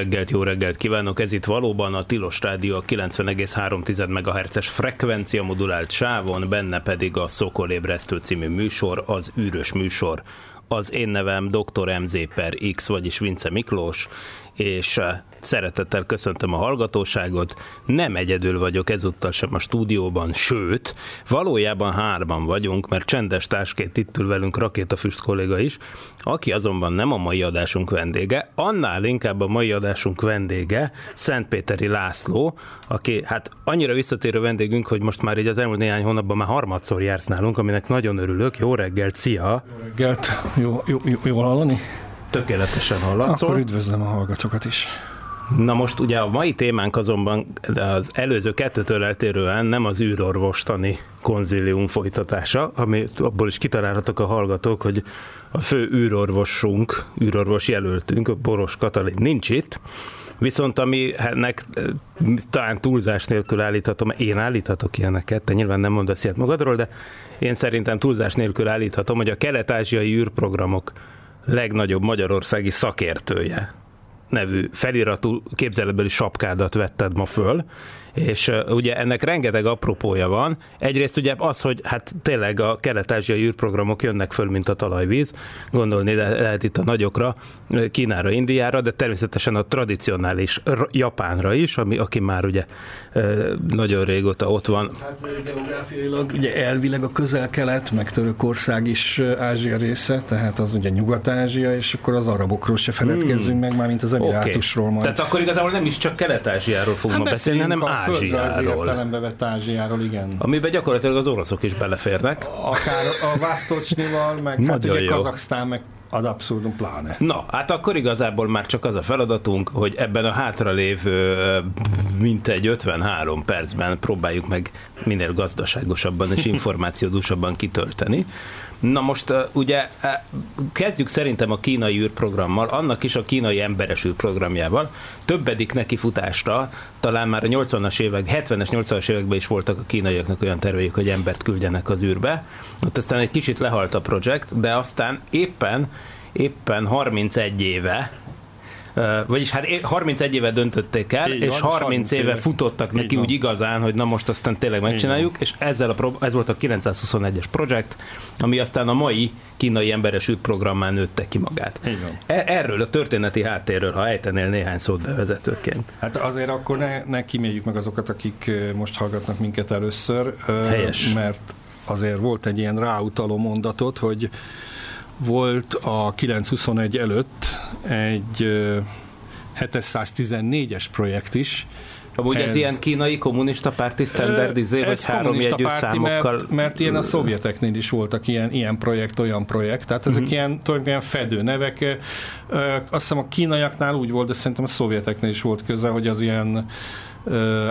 Reggelt, jó reggelt kívánok! Ez itt valóban a Tilos Rádió a 90,3 MHz-es frekvencia modulált sávon, benne pedig a Szokolébresztő című műsor, az űrös műsor. Az én nevem dr. MZ per X, vagyis Vince Miklós, és eh, szeretettel köszöntöm a hallgatóságot. Nem egyedül vagyok ezúttal sem a stúdióban, sőt, valójában hárman vagyunk, mert csendes társként itt ül velünk Rakétafüst kolléga is, aki azonban nem a mai adásunk vendége, annál inkább a mai adásunk vendége Szentpéteri László, aki hát annyira visszatérő vendégünk, hogy most már így az elmúlt néhány hónapban már harmadszor jársz nálunk, aminek nagyon örülök. Jó reggelt, szia! Jó reggelt, jó, jó, jó, jól hallani? Tökéletesen hallatszol. Akkor üdvözlöm a hallgatókat is. Na most ugye a mai témánk azonban az előző kettőtől eltérően nem az űrorvostani konzilium folytatása, ami abból is kitalálhatok a hallgatók, hogy a fő űrorvosunk, űrorvos jelöltünk, Boros Katalin nincs itt, viszont ami eh, talán túlzás nélkül állíthatom, én állíthatok ilyeneket, te nyilván nem mondasz ilyet magadról, de én szerintem túlzás nélkül állíthatom, hogy a kelet-ázsiai űrprogramok legnagyobb magyarországi szakértője nevű feliratú képzeletbeli sapkádat vetted ma föl, és ugye ennek rengeteg apropója van. Egyrészt ugye az, hogy hát tényleg a kelet-ázsiai űrprogramok jönnek föl, mint a talajvíz, gondolni le- lehet itt a nagyokra, Kínára, Indiára, de természetesen a tradicionális Japánra is, ami, aki már ugye nagyon régóta ott van. Hát geográfiailag ugye elvileg a közel-kelet, meg Törökország is Ázsia része, tehát az ugye Nyugat-Ázsia, és akkor az arabokról se feledkezzünk hmm. meg, már mint az emirátusról okay. majd. Tehát akkor igazából nem is csak kelet-ázsiáról fogunk hát beszélni, hanem Ázsiáról. értelembe vett Ázsiáról, igen. Amiben gyakorlatilag az oroszok is beleférnek. Akár a Vásztocsnival, meg hát ugye Kazaksztán, meg ad abszurdum pláne. Na, hát akkor igazából már csak az a feladatunk, hogy ebben a hátralévő mintegy 53 percben próbáljuk meg minél gazdaságosabban és információdúsabban kitölteni. Na most ugye kezdjük szerintem a kínai űrprogrammal, annak is a kínai emberes űrprogramjával. Többedik neki futásra, talán már a 80-as évek, 70-es, 80-as években is voltak a kínaiaknak olyan terveik, hogy embert küldjenek az űrbe. Ott aztán egy kicsit lehalt a projekt, de aztán éppen éppen 31 éve, vagyis hát 31 éve döntötték el, Így és van, 30, 30 éve, éve futottak neki úgy igazán, hogy na most aztán tényleg megcsináljuk, és ezzel a pro, ez volt a 921-es projekt, ami aztán a mai kínai emberes űrprogrammán nőtte ki magát. E- erről a történeti háttérről, ha ejtenél néhány szót bevezetőként. Hát azért akkor ne, ne kiméljük meg azokat, akik most hallgatnak minket először. Helyes. Mert azért volt egy ilyen ráutaló mondatot, hogy volt a 921 előtt egy 714-es projekt is, Amúgy ez, ez ilyen kínai kommunista párti standard izé, vagy három jegyű számokkal? Mert, mert ilyen a szovjeteknél is voltak ilyen, ilyen projekt, olyan projekt, tehát ezek uh-huh. ilyen, tulajdonképpen fedő nevek. Azt hiszem a kínaiaknál úgy volt, de szerintem a szovjeteknél is volt köze, hogy az ilyen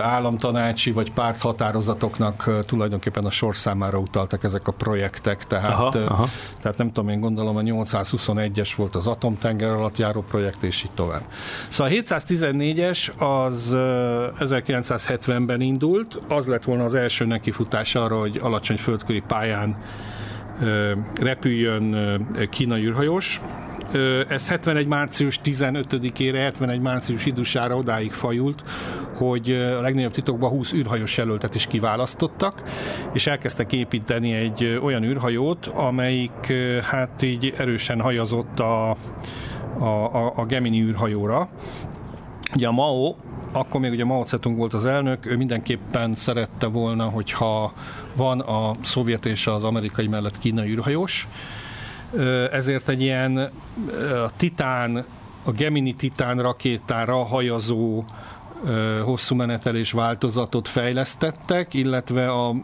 államtanácsi vagy párthatározatoknak tulajdonképpen a sorszámára utaltak ezek a projektek, tehát, aha, aha. tehát nem tudom, én gondolom a 821-es volt az atomtenger alatt járó projekt, és így tovább. Szóval a 714-es az 1970-ben indult, az lett volna az első nekifutás arra, hogy alacsony földköri pályán repüljön kínai űrhajós, ez 71. március 15-ére, 71. március idusára odáig fajult, hogy a legnagyobb titokban 20 űrhajós jelöltet is kiválasztottak, és elkezdtek építeni egy olyan űrhajót, amelyik hát így erősen hajazott a, a, a, a Gemini űrhajóra. Ugye a Mao akkor még ugye Mao Zedong volt az elnök, ő mindenképpen szerette volna, hogyha van a szovjet és az amerikai mellett kínai űrhajós, ezért egy ilyen a Titán, a Gemini Titán rakétára hajazó hosszú menetelés változatot fejlesztettek, illetve a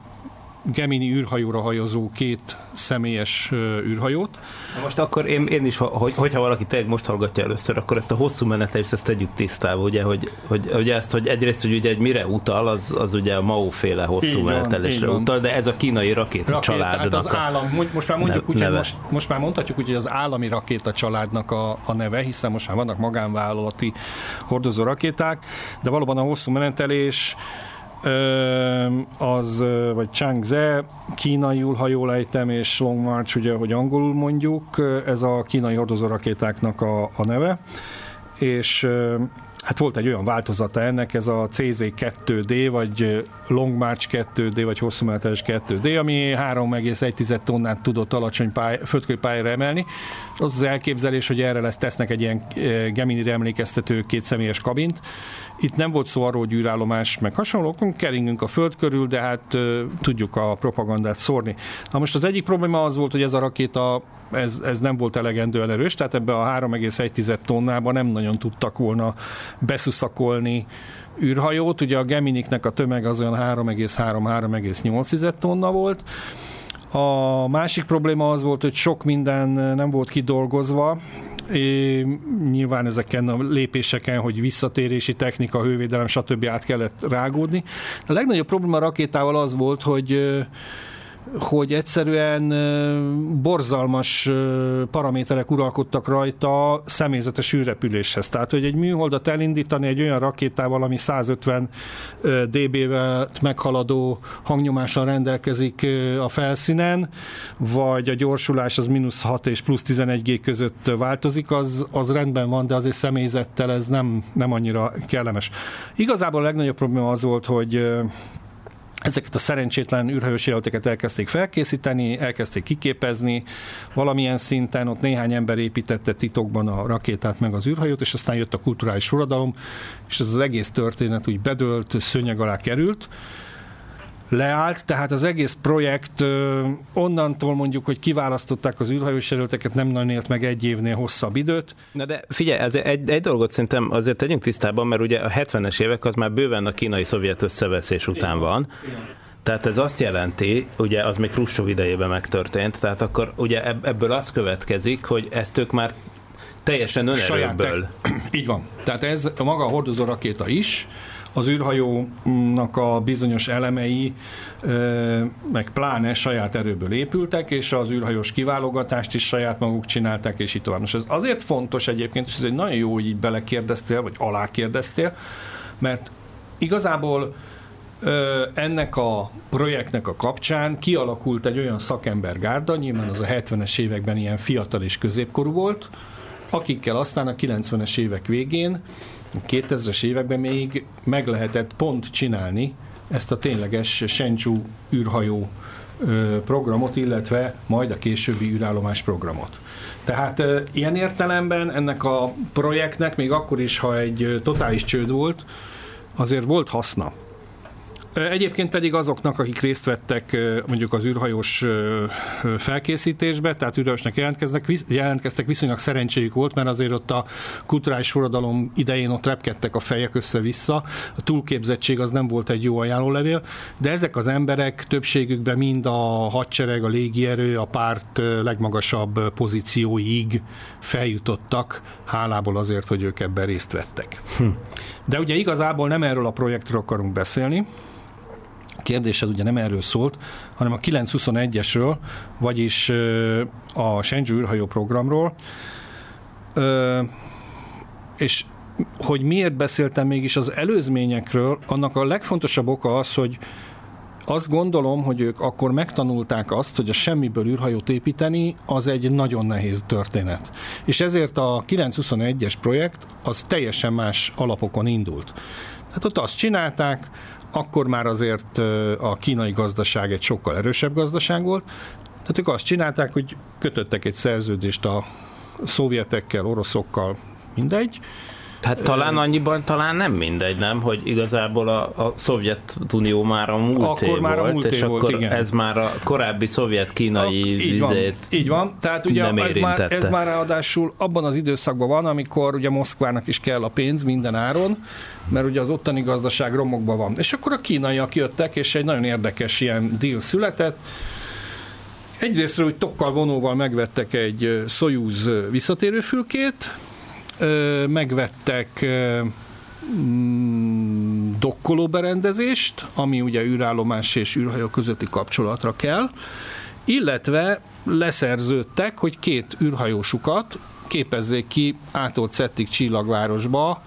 Gemini űrhajóra hajozó két személyes űrhajót. Most akkor én, én is, hogy, hogyha valaki tényleg most hallgatja először, akkor ezt a hosszú menetelést ezt tegyük tisztába, ugye, hogy, hogy, hogy ezt, hogy egyrészt, hogy ugye egy mire utal, az, az ugye a Mao féle hosszú menetelésre utal, de ez a kínai rakéta Rakét, családnak az állam, most már mondjuk úgy, most, most már mondhatjuk hogy az állami rakéta családnak a, a neve, hiszen most már vannak magánvállalati hordozó rakéták, de valóban a hosszú menetelés az, vagy Changze, kínai ha jól ejtem, és Long March, ugye, hogy angolul mondjuk, ez a kínai hordozó rakétáknak a, a neve, és hát volt egy olyan változata ennek, ez a CZ2D, vagy Long March 2D, vagy hosszú 2D, ami 3,1 tonnát tudott alacsony pály, földköri pályára emelni. Az az elképzelés, hogy erre lesz tesznek egy ilyen Gemini-re emlékeztető kétszemélyes kabint, itt nem volt szó arról, hogy űrállomás, meg hasonlókon, keringünk a föld körül, de hát uh, tudjuk a propagandát szórni. Na most az egyik probléma az volt, hogy ez a rakéta ez, ez nem volt elegendően erős, tehát ebbe a 3,1 tonnában nem nagyon tudtak volna beszuszakolni űrhajót. Ugye a Geminiknek a tömeg az olyan 3,3-3,8 tonna volt. A másik probléma az volt, hogy sok minden nem volt kidolgozva, É, nyilván ezeken a lépéseken, hogy visszatérési technika, hővédelem, stb. át kellett rágódni. A legnagyobb probléma a rakétával az volt, hogy hogy egyszerűen borzalmas paraméterek uralkodtak rajta személyzetes űrrepüléshez. Tehát, hogy egy műholdat elindítani egy olyan rakétával, ami 150 dB-vel meghaladó hangnyomással rendelkezik a felszínen, vagy a gyorsulás az mínusz 6 és plusz 11 G között változik, az, az rendben van, de azért személyzettel ez nem, nem annyira kellemes. Igazából a legnagyobb probléma az volt, hogy ezeket a szerencsétlen űrhajós jelölteket elkezdték felkészíteni, elkezdték kiképezni, valamilyen szinten ott néhány ember építette titokban a rakétát meg az űrhajót, és aztán jött a kulturális forradalom, és ez az egész történet úgy bedölt, szőnyeg alá került, leállt, tehát az egész projekt onnantól mondjuk, hogy kiválasztották az űrhajós jelölteket, nem nagyon élt meg egy évnél hosszabb időt. Na de figyelj, ez egy, egy dolgot szerintem azért tegyünk tisztában, mert ugye a 70-es évek az már bőven a kínai-szovjet összeveszés után van. Tehát ez azt jelenti, ugye az még Khrushchev idejében megtörtént, tehát akkor ugye ebből az következik, hogy ezt ők már teljesen önerőből. Így van. Tehát ez a maga a hordozó rakéta is, az űrhajónak a bizonyos elemei meg pláne saját erőből épültek, és az űrhajós kiválogatást is saját maguk csinálták, és így tovább. Most ez azért fontos egyébként, és ez egy nagyon jó, hogy így belekérdeztél, vagy alákérdeztél, mert igazából ennek a projektnek a kapcsán kialakult egy olyan szakembergárda, nyilván az a 70-es években ilyen fiatal és középkorú volt, akikkel aztán a 90-es évek végén 2000-es években még meg lehetett pont csinálni ezt a tényleges Shenzhou űrhajó programot, illetve majd a későbbi űrállomás programot. Tehát ilyen értelemben ennek a projektnek még akkor is, ha egy totális csőd volt, azért volt haszna. Egyébként pedig azoknak, akik részt vettek mondjuk az űrhajós felkészítésbe, tehát űrhajósnak jelentkeznek, jelentkeztek, viszonylag szerencséjük volt, mert azért ott a kulturális forradalom idején ott repkedtek a fejek össze-vissza, a túlképzettség az nem volt egy jó ajánlólevél, de ezek az emberek többségükben mind a hadsereg, a légierő, a párt legmagasabb pozícióig feljutottak, hálából azért, hogy ők ebben részt vettek. Hm. De ugye igazából nem erről a projektről akarunk beszélni, kérdésed ugye nem erről szólt, hanem a 921-esről, vagyis a Shenzhou űrhajó programról, és hogy miért beszéltem mégis az előzményekről, annak a legfontosabb oka az, hogy azt gondolom, hogy ők akkor megtanulták azt, hogy a semmiből űrhajót építeni, az egy nagyon nehéz történet. És ezért a 921-es projekt az teljesen más alapokon indult. Tehát ott azt csinálták, akkor már azért a kínai gazdaság egy sokkal erősebb gazdaság volt, tehát ők azt csinálták, hogy kötöttek egy szerződést a szovjetekkel, oroszokkal, mindegy, Hát talán annyiban talán nem mindegy, nem? Hogy igazából a, a Szovjetunió már a múlté Akkor már a volt, múlté és volt, akkor igen. ez már a korábbi szovjet-kínai így van, így van. Tehát ugye ez már, ez már ráadásul abban az időszakban van, amikor ugye Moszkvának is kell a pénz minden áron, mert ugye az ottani gazdaság romokban van. És akkor a kínaiak jöttek, és egy nagyon érdekes ilyen deal született. Egyrésztről, hogy tokkal vonóval megvettek egy Soyuz visszatérőfülkét, ö, megvettek ö, mm, dokkoló berendezést, ami ugye űrállomás és űrhajó közötti kapcsolatra kell, illetve leszerződtek, hogy két űrhajósukat képezzék ki ától Cettik csillagvárosba,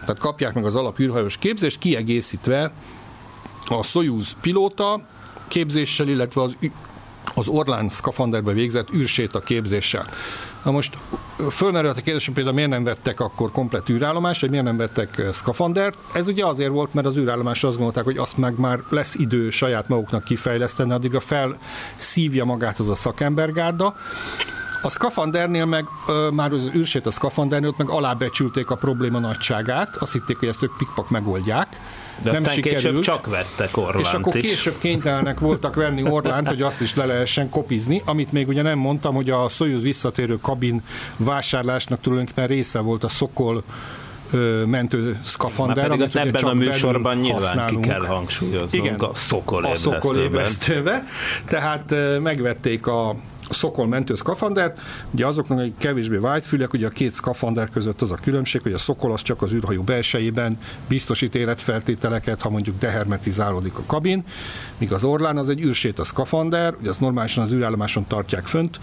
tehát kapják meg az alap űrhajós képzést, kiegészítve a Soyuz pilóta képzéssel, illetve az, az Orlán szkafanderbe végzett űrséta képzéssel. Na most fölmerült a kérdés, hogy például miért nem vettek akkor komplet űrállomást, vagy miért nem vettek szkafandert. Ez ugye azért volt, mert az űrállomás azt gondolták, hogy azt meg már lesz idő saját maguknak kifejleszteni, addigra felszívja magát az a szakembergárda. A szkafandernél meg ö, már az űrsét a szkafandernél ott meg alábecsülték a probléma nagyságát, azt hitték, hogy ezt ők pikpak megoldják. De nem aztán később sikerült. csak vettek Orlánt És akkor is. később kénytelenek voltak venni Orlánt, hogy azt is le lehessen kopizni, amit még ugye nem mondtam, hogy a Soyuz visszatérő kabin vásárlásnak tulajdonképpen része volt a Szokol mentő szkafander, pedig ugye ebben a műsorban nyilván ki használunk. kell hangsúlyoznunk Igen, a szokol a szokol ébresztőben. ébresztőbe. Tehát megvették a szokol mentő szkafandert, ugye azoknak, akik kevésbé vágyfülek, ugye a két szkafander között az a különbség, hogy a szokol az csak az űrhajó belsejében biztosít életfeltételeket, ha mondjuk dehermetizálódik a kabin, míg az Orlán az egy űrsét a szkafander, ugye azt normálisan az űrállomáson tartják fönt,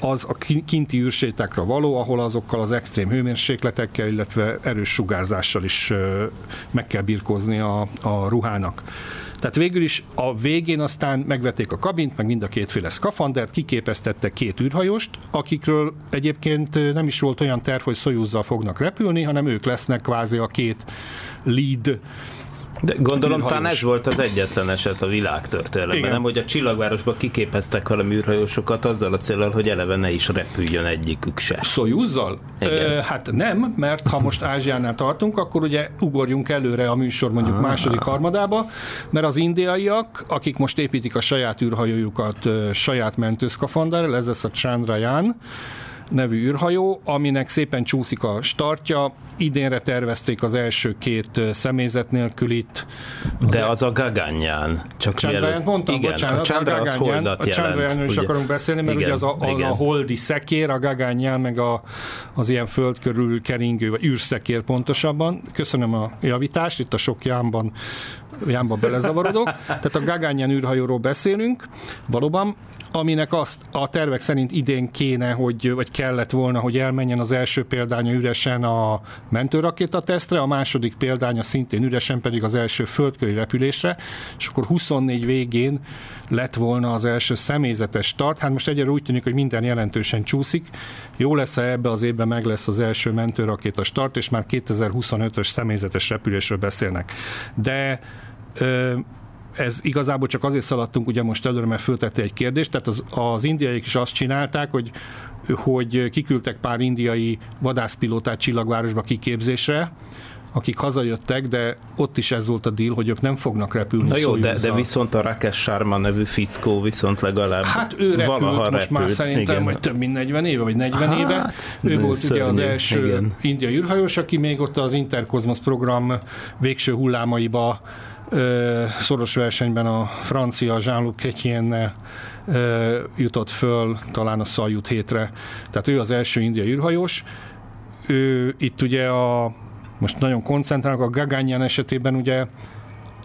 az a ki- kinti űrsétákra való, ahol azokkal az extrém hőmérsékletekkel, illetve erős sugárzással is meg kell birkózni a, a ruhának. Tehát végül is a végén aztán megvették a kabint, meg mind a kétféle szkafandert, kiképeztettek két űrhajóst, akikről egyébként nem is volt olyan terv, hogy Soyuzzal fognak repülni, hanem ők lesznek kvázi a két lead De gondolom talán ez volt az egyetlen eset a világtörténelemben, Igen. nem, hogy a csillagvárosba kiképeztek valami űrhajósokat azzal a célral, hogy eleve ne is repüljön egyikük se. Ö, hát nem, mert ha most Ázsiánál tartunk, akkor ugye ugorjunk előre a műsor mondjuk Ah. második harmadába, mert az indiaiak, akik most építik a saját űrhajójukat saját mentőszkafanderrel, ez lesz a Chandrayaan, nevű űrhajó, aminek szépen csúszik a startja. Idénre tervezték az első két személyzet nélkülit. De az a Gaganyán. Csak Chandrayaan mielőtt- mondtam, igen, bocsánat, a Chandra az Gaganyán- holdat a Chandrayaan-ról is akarunk beszélni, mert Igen, ugye az a, a, igen. a holdi szekér, a Gaganyán, meg a, az ilyen föld körül keringő, vagy űrszekér pontosabban. Köszönöm a javítást, itt a sok jámban jámba belezavarodok. Tehát a Gaganyán űrhajóról beszélünk, valóban, aminek azt a tervek szerint idén kéne, hogy, vagy kellett volna, hogy elmenjen az első példánya üresen a mentőrakétatesztre, a második példánya szintén üresen pedig az első földköri repülésre, és akkor 24 végén lett volna az első személyzetes start. Hát most egyre úgy tűnik, hogy minden jelentősen csúszik. Jó lesz, ha ebbe az évben meg lesz az első mentőrakéta start, és már 2025-ös személyzetes repülésről beszélnek. De ö, ez igazából csak azért szaladtunk ugye most előre, mert föltette egy kérdést, tehát az, az indiaiak is azt csinálták, hogy hogy kiküldtek pár indiai vadászpilótát csillagvárosba kiképzésre, akik hazajöttek, de ott is ez volt a deal, hogy ők nem fognak repülni Na jó, de, de viszont a Rakesh Sharma nevű fickó viszont legalább Hát ő repült most már repült, szerintem, igen. vagy több mint 40 éve, vagy 40 Hát, éve. Ő volt ugye az szörnyű, első igen. indiai űrhajós, aki még ott az Intercosmos program végső hullámaiba szoros versenyben a francia Jean-Luc Chrétien jutott föl talán a Szajut hétre. Tehát ő az első indiai űrhajós. Ő itt ugye a most nagyon koncentrálnak a Gaganyán esetében ugye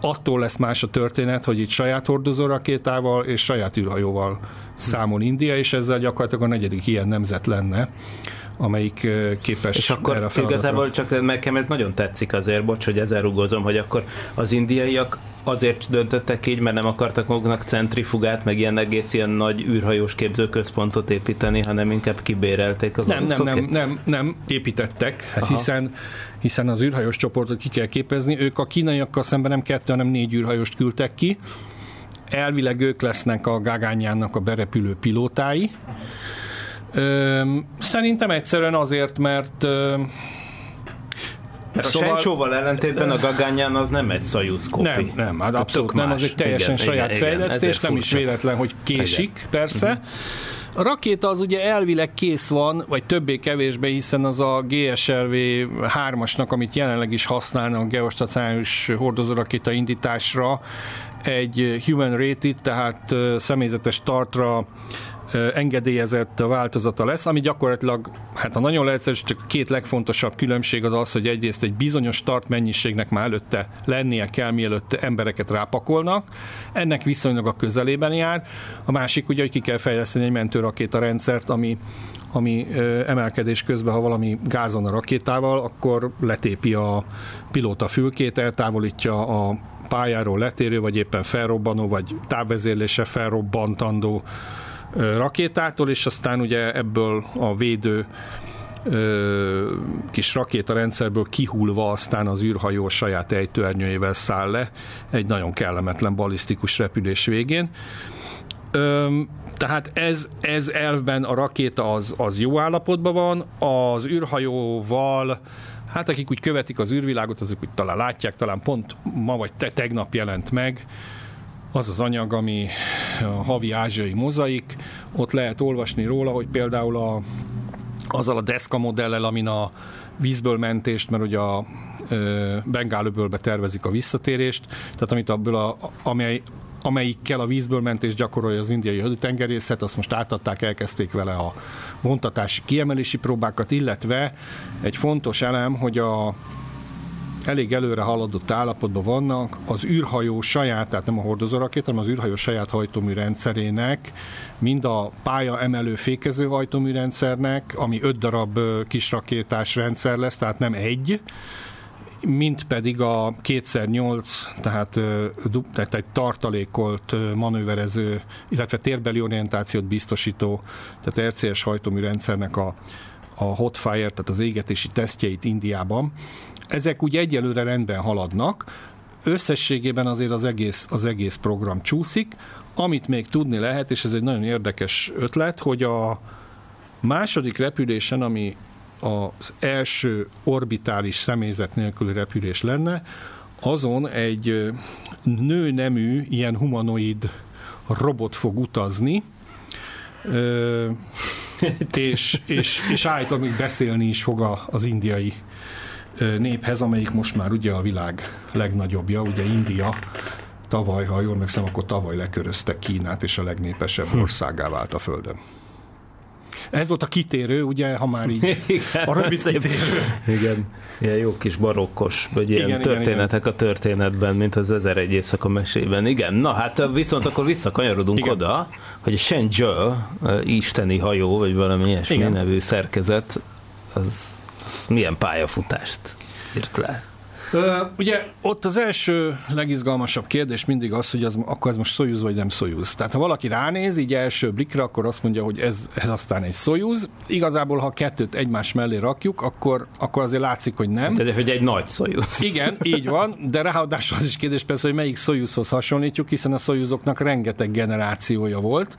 attól lesz más a történet, hogy itt saját hordozó rakétával és saját űrhajóval számol India, és ezzel gyakorlatilag a negyedik ilyen nemzet lenne, amelyik képes És akkor erre a feladatra. igazából csak nekem ez nagyon tetszik azért, bocs, hogy ezzel rugozom, hogy akkor az indiaiak azért döntöttek így, mert nem akartak maguknak centrifugát, meg ilyen egész ilyen nagy űrhajós képzőközpontot építeni, hanem inkább kibérelték az nem, nem, nem, nem, nem építettek, hát hiszen, hiszen az űrhajós csoportot ki kell képezni. Ők a kínaiakkal szemben nem kettő, hanem négy űrhajóst küldtek ki. Elvileg ők lesznek a Gagányának a berepülő pilótái. Ö, szerintem egyszerűen azért, mert ö, A szóval... Sencsóval ellentétben a Gagányán az nem egy Soyuz kopi. Nem, nem, hát abszolút nem, az egy teljesen igen, saját igen, fejlesztés, nem is véletlen, hogy késik, igen. persze. Uh-huh. A rakéta az ugye elvileg kész van, vagy többé-kevésbé, hiszen az a GSRV 3-asnak, amit jelenleg is használnak geostacionáris hordozórakéta indításra, egy human rated, tehát személyzetes tartra engedélyezett változata lesz, ami gyakorlatilag, hát a nagyon leegyszerű, csak a két legfontosabb különbség az az, hogy egyrészt egy bizonyos start mennyiségnek már előtte lennie kell, mielőtt embereket rápakolnak. Ennek viszonylag a közelében jár. A másik ugye, hogy ki kell fejleszteni egy mentőrakéta rendszert, ami ami emelkedés közben, ha valami gázon a rakétával, akkor letépi a pilóta fülkét, eltávolítja a pályáról letérő, vagy éppen felrobbanó, vagy távvezérlése felrobbantandó rakétától, és aztán ugye ebből a védő kis rakétarendszerből kihulva aztán az űrhajó saját ejtőernyőjével száll le egy nagyon kellemetlen balisztikus repülés végén. Tehát ez, ez elvben a rakéta az, az jó állapotban van, az űrhajóval Hát akik úgy követik az űrvilágot, azok úgy talán látják, talán pont ma vagy te, tegnap jelent meg, az az anyag, ami a havi ázsiai mozaik, ott lehet olvasni róla, hogy például a, azzal a deszka modellel, amin a vízből mentést, mert ugye a Bengálöbölbe tervezik a visszatérést, tehát amit abból a, amely, amelyikkel a vízből mentés gyakorolja az indiai haditengerészet, azt most átadták, elkezdték vele a vontatási kiemelési próbákat, illetve egy fontos elem, hogy a elég előre haladott állapotban vannak, az űrhajó saját, tehát nem a hordozórakét, hanem az űrhajó saját hajtómű rendszerének, mind a pálya emelő fékező hajtómű rendszernek, ami öt darab kis rakétás rendszer lesz, tehát nem egy, mint pedig a 2x8, tehát, tehát egy tartalékolt manőverező, illetve térbeli orientációt biztosító, tehát RCS hajtómű rendszernek a, a Hotfire, tehát az égetési tesztjeit Indiában, ezek úgy egyelőre rendben haladnak, összességében azért az egész, az egész program csúszik. Amit még tudni lehet, és ez egy nagyon érdekes ötlet, hogy a második repülésen, ami az első orbitális személyzet nélküli repülés lenne, azon egy nőnemű, ilyen humanoid robot fog utazni, és, és, és állítólag még beszélni is fog az indiai néphez, amelyik most már ugye a világ legnagyobbja, ugye India, tavaly, ha jól megszem, akkor tavaly lekörözte Kínát, és a legnépesebb hm. országá vált a Földön. Ez volt a kitérő, ugye, ha már így igen, a rövid kitérő. Igen, ilyen jó kis barokkos, vagy ilyen igen, történetek igen, a történetben, mint az ezer egy éjszaka mesében. Igen, na hát viszont akkor visszakanyarodunk igen. oda, hogy a Shenzhou isteni hajó, vagy valami ilyesmi igen. nevű szerkezet, az milyen pályafutást írt le? Uh, ugye ott az első legizgalmasabb kérdés mindig az, hogy az, akkor ez most Soyuz vagy nem Soyuz. Tehát ha valaki ránéz így első blikre, akkor azt mondja, hogy ez, ez aztán egy Soyuz. Igazából, ha kettőt egymás mellé rakjuk, akkor, akkor azért látszik, hogy nem. De hogy egy nagy Soyuz. Igen, így van, de ráadásul az is kérdés persze, hogy melyik Soyuzhoz hasonlítjuk, hiszen a Soyuzoknak rengeteg generációja volt.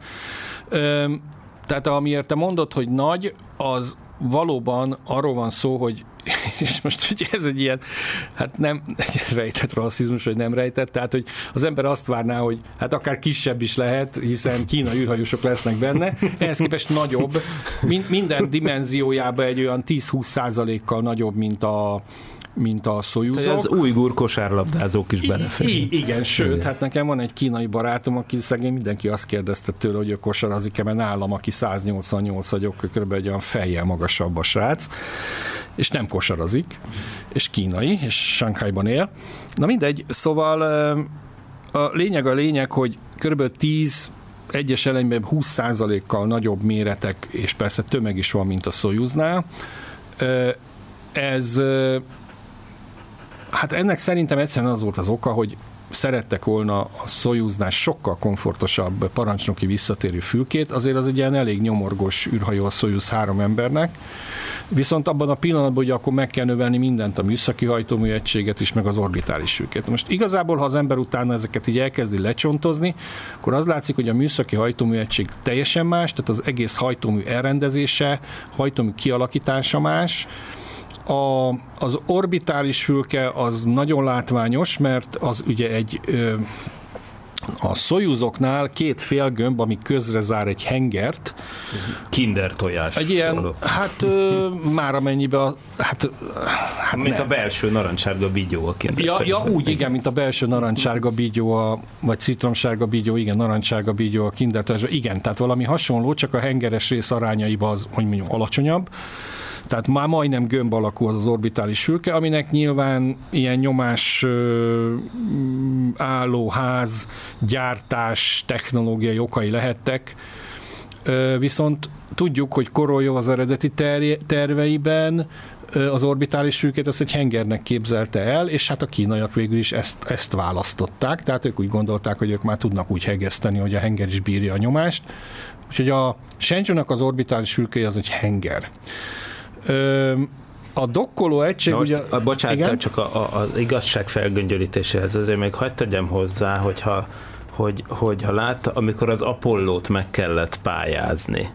Tehát amiért te mondod, hogy nagy, az valóban arról van szó, hogy és most hogy ez egy ilyen, hát nem egy rejtett rasszizmus, vagy nem rejtett, tehát hogy az ember azt várná, hogy hát akár kisebb is lehet, hiszen kínai űrhajósok lesznek benne, ehhez képest nagyobb, minden dimenziójában egy olyan 10-20 százalékkal nagyobb, mint a, mint a Soyuzok. Az ujgur kosárlabdázók is beleférnek. igen, sőt, igen. hát nekem van egy kínai barátom, aki szegény mindenki azt kérdezte tőle, hogy ő kosarazik-e, mert nálam, aki 188 vagyok, kb. egy olyan fejjel magasabb a srác, és nem kosarazik, és kínai, és Shanghaiban él. Na mindegy, szóval a lényeg a lényeg, hogy kb. 10 egyes elemben 20%-kal nagyobb méretek, és persze tömeg is van, mint a Soyuznál. Ez Hát ennek szerintem egyszerűen az volt az oka, hogy szerettek volna a Soyuznál sokkal komfortosabb parancsnoki visszatérő fülkét, azért az egy ilyen elég nyomorgos űrhajó a Soyuz három embernek, viszont abban a pillanatban, hogy akkor meg kell növelni mindent, a műszaki hajtómű egységet is, meg az orbitális fülkét. Most igazából, ha az ember utána ezeket így elkezdi lecsontozni, akkor az látszik, hogy a műszaki hajtómű egység teljesen más, tehát az egész hajtómű elrendezése, hajtómű kialakítása más, A, az orbitális fülke az nagyon látványos, mert az ugye egy ö, a Soyuzoknál két fél gömb, ami közre zár egy hengert. Kinder tojás. Egy ilyen, hát ö, már amennyibe, a, hát, hát Mint nem. a belső narancssárga bigyó a Kinder Ja, ja, úgy, igen, mint a belső narancssárga bígyó, a, vagy citromsárga bígyó, igen, narancssárga bígyó a kindertásban. Igen, tehát valami hasonló, csak a hengeres rész arányaiban az, hogy mondjam, alacsonyabb. Tehát már majdnem gömb alakú az az orbitális fülke, aminek nyilván ilyen nyomás mm, álló ház, gyártás, technológiai okai lehettek. Viszont tudjuk, hogy Koroljov az eredeti terveiben az orbitális fülkét azt egy hengernek képzelte el, és hát a kínaiak végül is ezt, ezt választották, tehát ők úgy gondolták, hogy ők már tudnak úgy hegeszteni, hogy a henger is bírja a nyomást. Úgyhogy a Shenzhou-nak az orbitális fülkéje az egy henger. Ö, a dokkoló egység, Na most, ugye... a, bocsánat, igen? csak a, a, az igazság felgöngyölítéséhez azért még hagyd tegyem hozzá, hogyha, hogy, hogyha látta, amikor az Apollót meg kellett pályázni,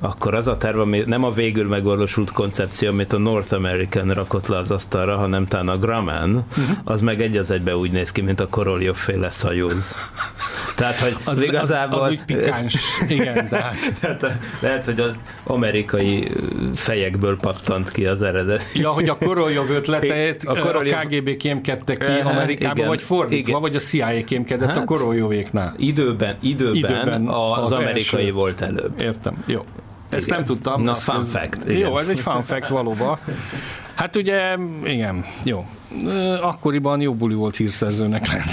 akkor az a terv, ami nem a végül megvalósult koncepció, amit a North American rakott le az asztalra, hanem talán a Grumman, uh-huh. az meg egy az egybe úgy néz ki, mint a Koroljov féle szajúz. Tehát, hogy az, az, igazából... az, az úgy pikáns, igen, tehát... Hát, lehet, hogy az amerikai fejekből pattant ki az eredet. Ja, hogy a Koroljov ötleteit A Koroljov- a KGB kémkedte ki Amerikába, igen, vagy fordítva, igen. vagy a CIA kémkedett Hát, a Koroljovéknál. Időben, időben, Időben az az amerikai első. volt előbb. Értem, jó. Ezt Igen. nem tudtam. Na, fun ez, fact, Jó, igen. ez egy fun fact valóban. Hát ugye, igen, jó. Akkoriban jó buli volt hírszerzőnek lenni.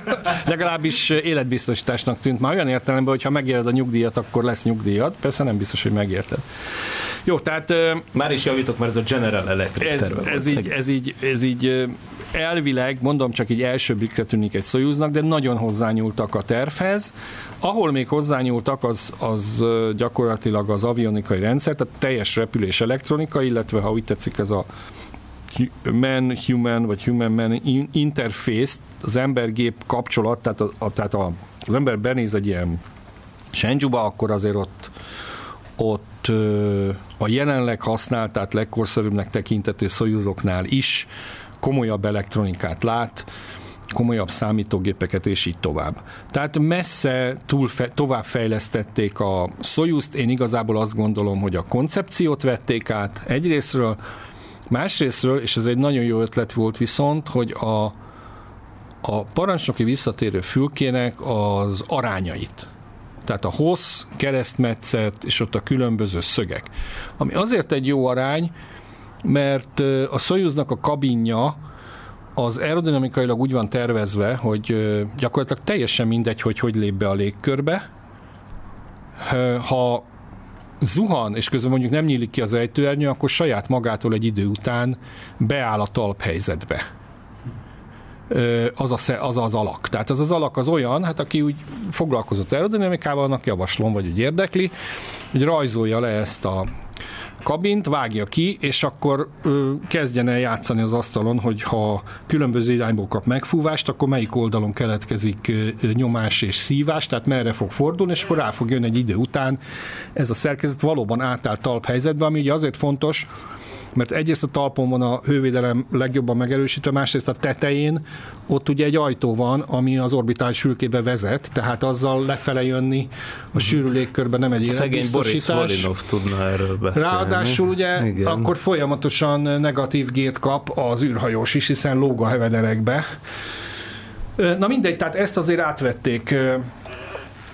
Legalábbis életbiztosításnak tűnt már olyan értelemben, hogy ha megéred a nyugdíjat, akkor lesz nyugdíjat. Persze nem biztos, hogy megérted. Jó, tehát Már is javítok, mert ez a General Electric ez, ez, így, ez, így, ez így elvileg, mondom csak így első blikre tűnik egy Soyuznak, de nagyon hozzányúltak a tervhez. Ahol még hozzányúltak, az, az gyakorlatilag az avionikai rendszer, tehát teljes repülés elektronika, illetve ha úgy tetszik ez a man-human vagy human-man in- interface, az ember-gép kapcsolat, tehát, a, a, tehát a, az ember benéz egy ilyen Shenzhou-ba, akkor azért ott ott a jelenleg használt, tehát legkorszerűbbnek tekintető Soyuzoknál is komolyabb elektronikát lát, komolyabb számítógépeket, és így tovább. Tehát messze túl fe, tovább fejlesztették a Soyuzt, én igazából azt gondolom, hogy a koncepciót vették át egyrésztről, másrésztről, és ez egy nagyon jó ötlet volt viszont, hogy a, a parancsnoki visszatérő fülkének az arányait, tehát a hossz, keresztmetszet és ott a különböző szögek. Ami azért egy jó arány, mert a Soyuznak a kabinja az aerodinamikailag úgy van tervezve, hogy gyakorlatilag teljesen mindegy, hogy hogy lép be a légkörbe. Ha zuhan, és közben mondjuk nem nyílik ki az ejtőernyő, akkor saját magától egy idő után beáll a talphelyzetbe az, a, az az alak. Tehát az az alak az olyan, hát aki úgy foglalkozott aerodinamikával, annak javaslom, vagy úgy érdekli, hogy rajzolja le ezt a kabint, vágja ki, és akkor ö, kezdjen el játszani az asztalon, hogy ha különböző irányból kap megfúvást, akkor melyik oldalon keletkezik nyomás és szívás, tehát merre fog fordulni, és akkor rá fog jönni egy idő után ez a szerkezet valóban átáll talphelyzetbe, ami ugye azért fontos, mert egyrészt a talpon van a hővédelem legjobban megerősítve, másrészt a tetején ott ugye egy ajtó van, ami az orbitális fülkébe vezet, tehát azzal lefele jönni a sűrű légkörben nem egy életbiztosítás. Tudna erről beszélni. Ráadásul ugye Igen. Akkor folyamatosan negatív gét kap az űrhajós is, hiszen lóg a hevederekbe. Na mindegy, tehát ezt azért átvették.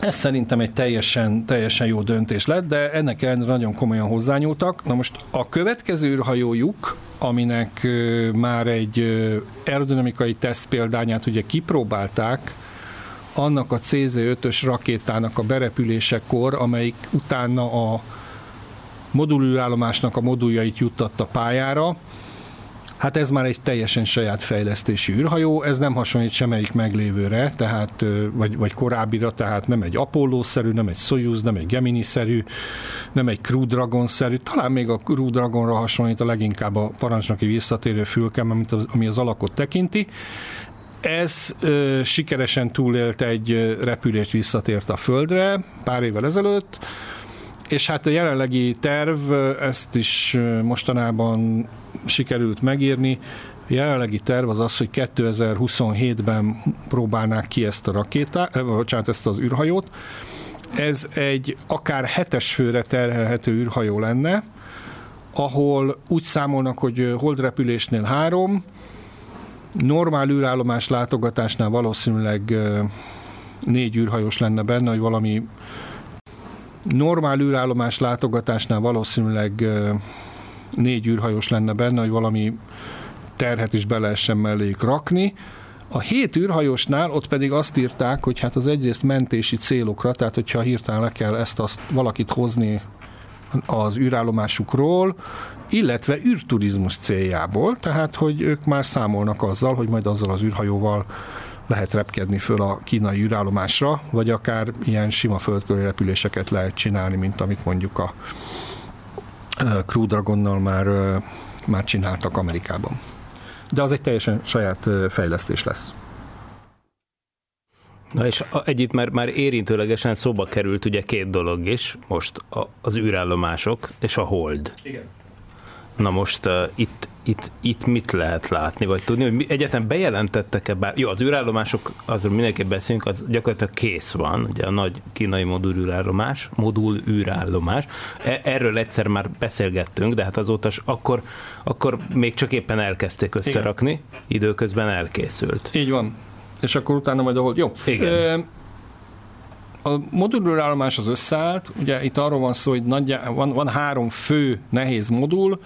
Ez szerintem egy teljesen, teljesen jó döntés lett, de ennek ellenére nagyon komolyan hozzányúltak. Na most a következő űrhajójuk, aminek már egy aerodinamikai teszt példányát ugye kipróbálták, annak a CZ-5-ös rakétának a berepülésekor, amelyik utána a modulűrállomásnak a moduljait juttatta pályára. Hát ez már egy teljesen saját fejlesztési űrhajó, ez nem hasonlít semmelyik meglévőre, tehát, vagy, vagy korábbira, tehát nem egy Apollo-szerű, nem egy Soyuz, nem egy Gemini-szerű, nem egy Crew Dragon-szerű, talán még a Crew Dragonra hasonlít a leginkább a parancsnoki visszatérő fülkem, amit az, ami az alakot tekinti. Ez ö, sikeresen túlélt egy repülést, visszatért a Földre pár évvel ezelőtt, és hát a jelenlegi terv, ezt is mostanában sikerült megírni, a jelenlegi terv az az, hogy 2027-ben próbálnák ki ezt a rakétát, eh, bocsánat, ezt az űrhajót. Ez egy akár hetes főre terhelhető űrhajó lenne, ahol úgy számolnak, hogy holdrepülésnél három, normál űrállomás látogatásnál valószínűleg négy űrhajós lenne benne, hogy valami normál űrállomás látogatásnál valószínűleg négy űrhajós lenne benne, hogy valami terhet is be lehessen melléjük rakni. A hét űrhajósnál ott pedig azt írták, hogy hát az egyrészt mentési célokra, tehát hogyha hirtelen le kell ezt azt valakit hozni az űrállomásukról, illetve űrturizmus céljából, tehát hogy ők már számolnak azzal, hogy majd azzal az űrhajóval lehet repkedni föl a kínai űrállomásra, vagy akár ilyen sima földköri repüléseket lehet csinálni, mint amit mondjuk a Crew Dragonnal már, már csináltak Amerikában. De az egy teljesen saját fejlesztés lesz. Na és egy itt már, már érintőlegesen szóba került ugye két dolog is, most a, az űrállomások és a hold. Igen. Na most uh, itt, itt, itt mit lehet látni, vagy tudni, hogy egyetem bejelentettek-e bár, jó, az űrállomások, azról mindenképp beszélünk, az gyakorlatilag kész van, ugye a nagy kínai modul űrállomás, modul űrállomás, e, erről egyszer már beszélgettünk, de hát azóta akkor, akkor még csak éppen elkezdték összerakni, Igen. időközben elkészült. Így van. És akkor utána majd ahol... Jó. Igen. Ö, a modulőr állomás az összeállt, ugye itt arról van szó, hogy nagyjá, van, van három fő nehéz modul,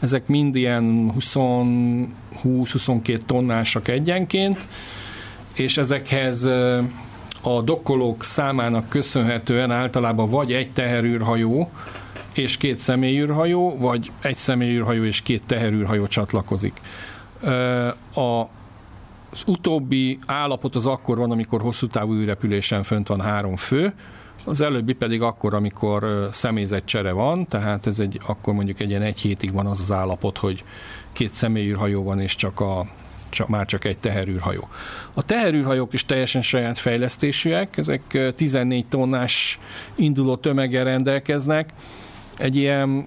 ezek mind ilyen 20-22 tonnásak egyenként, és ezekhez a dokkolók számának köszönhetően általában vagy egy teherűrhajó és két személyűrhajó, vagy egy személyűrhajó és két teherűrhajó csatlakozik. A az utóbbi állapot az akkor van, amikor hosszú távú űrrepülésen fönt van három fő, az előbbi pedig akkor, amikor személyzetcsere van, tehát ez egy, akkor mondjuk egy ilyen egy hétig van az az állapot, hogy két személyűrhajó van, és csak a, csak, már csak egy teherűrhajó. A teherűrhajók is teljesen saját fejlesztésűek, ezek 14 tonnás induló tömeggel rendelkeznek, egy ilyen,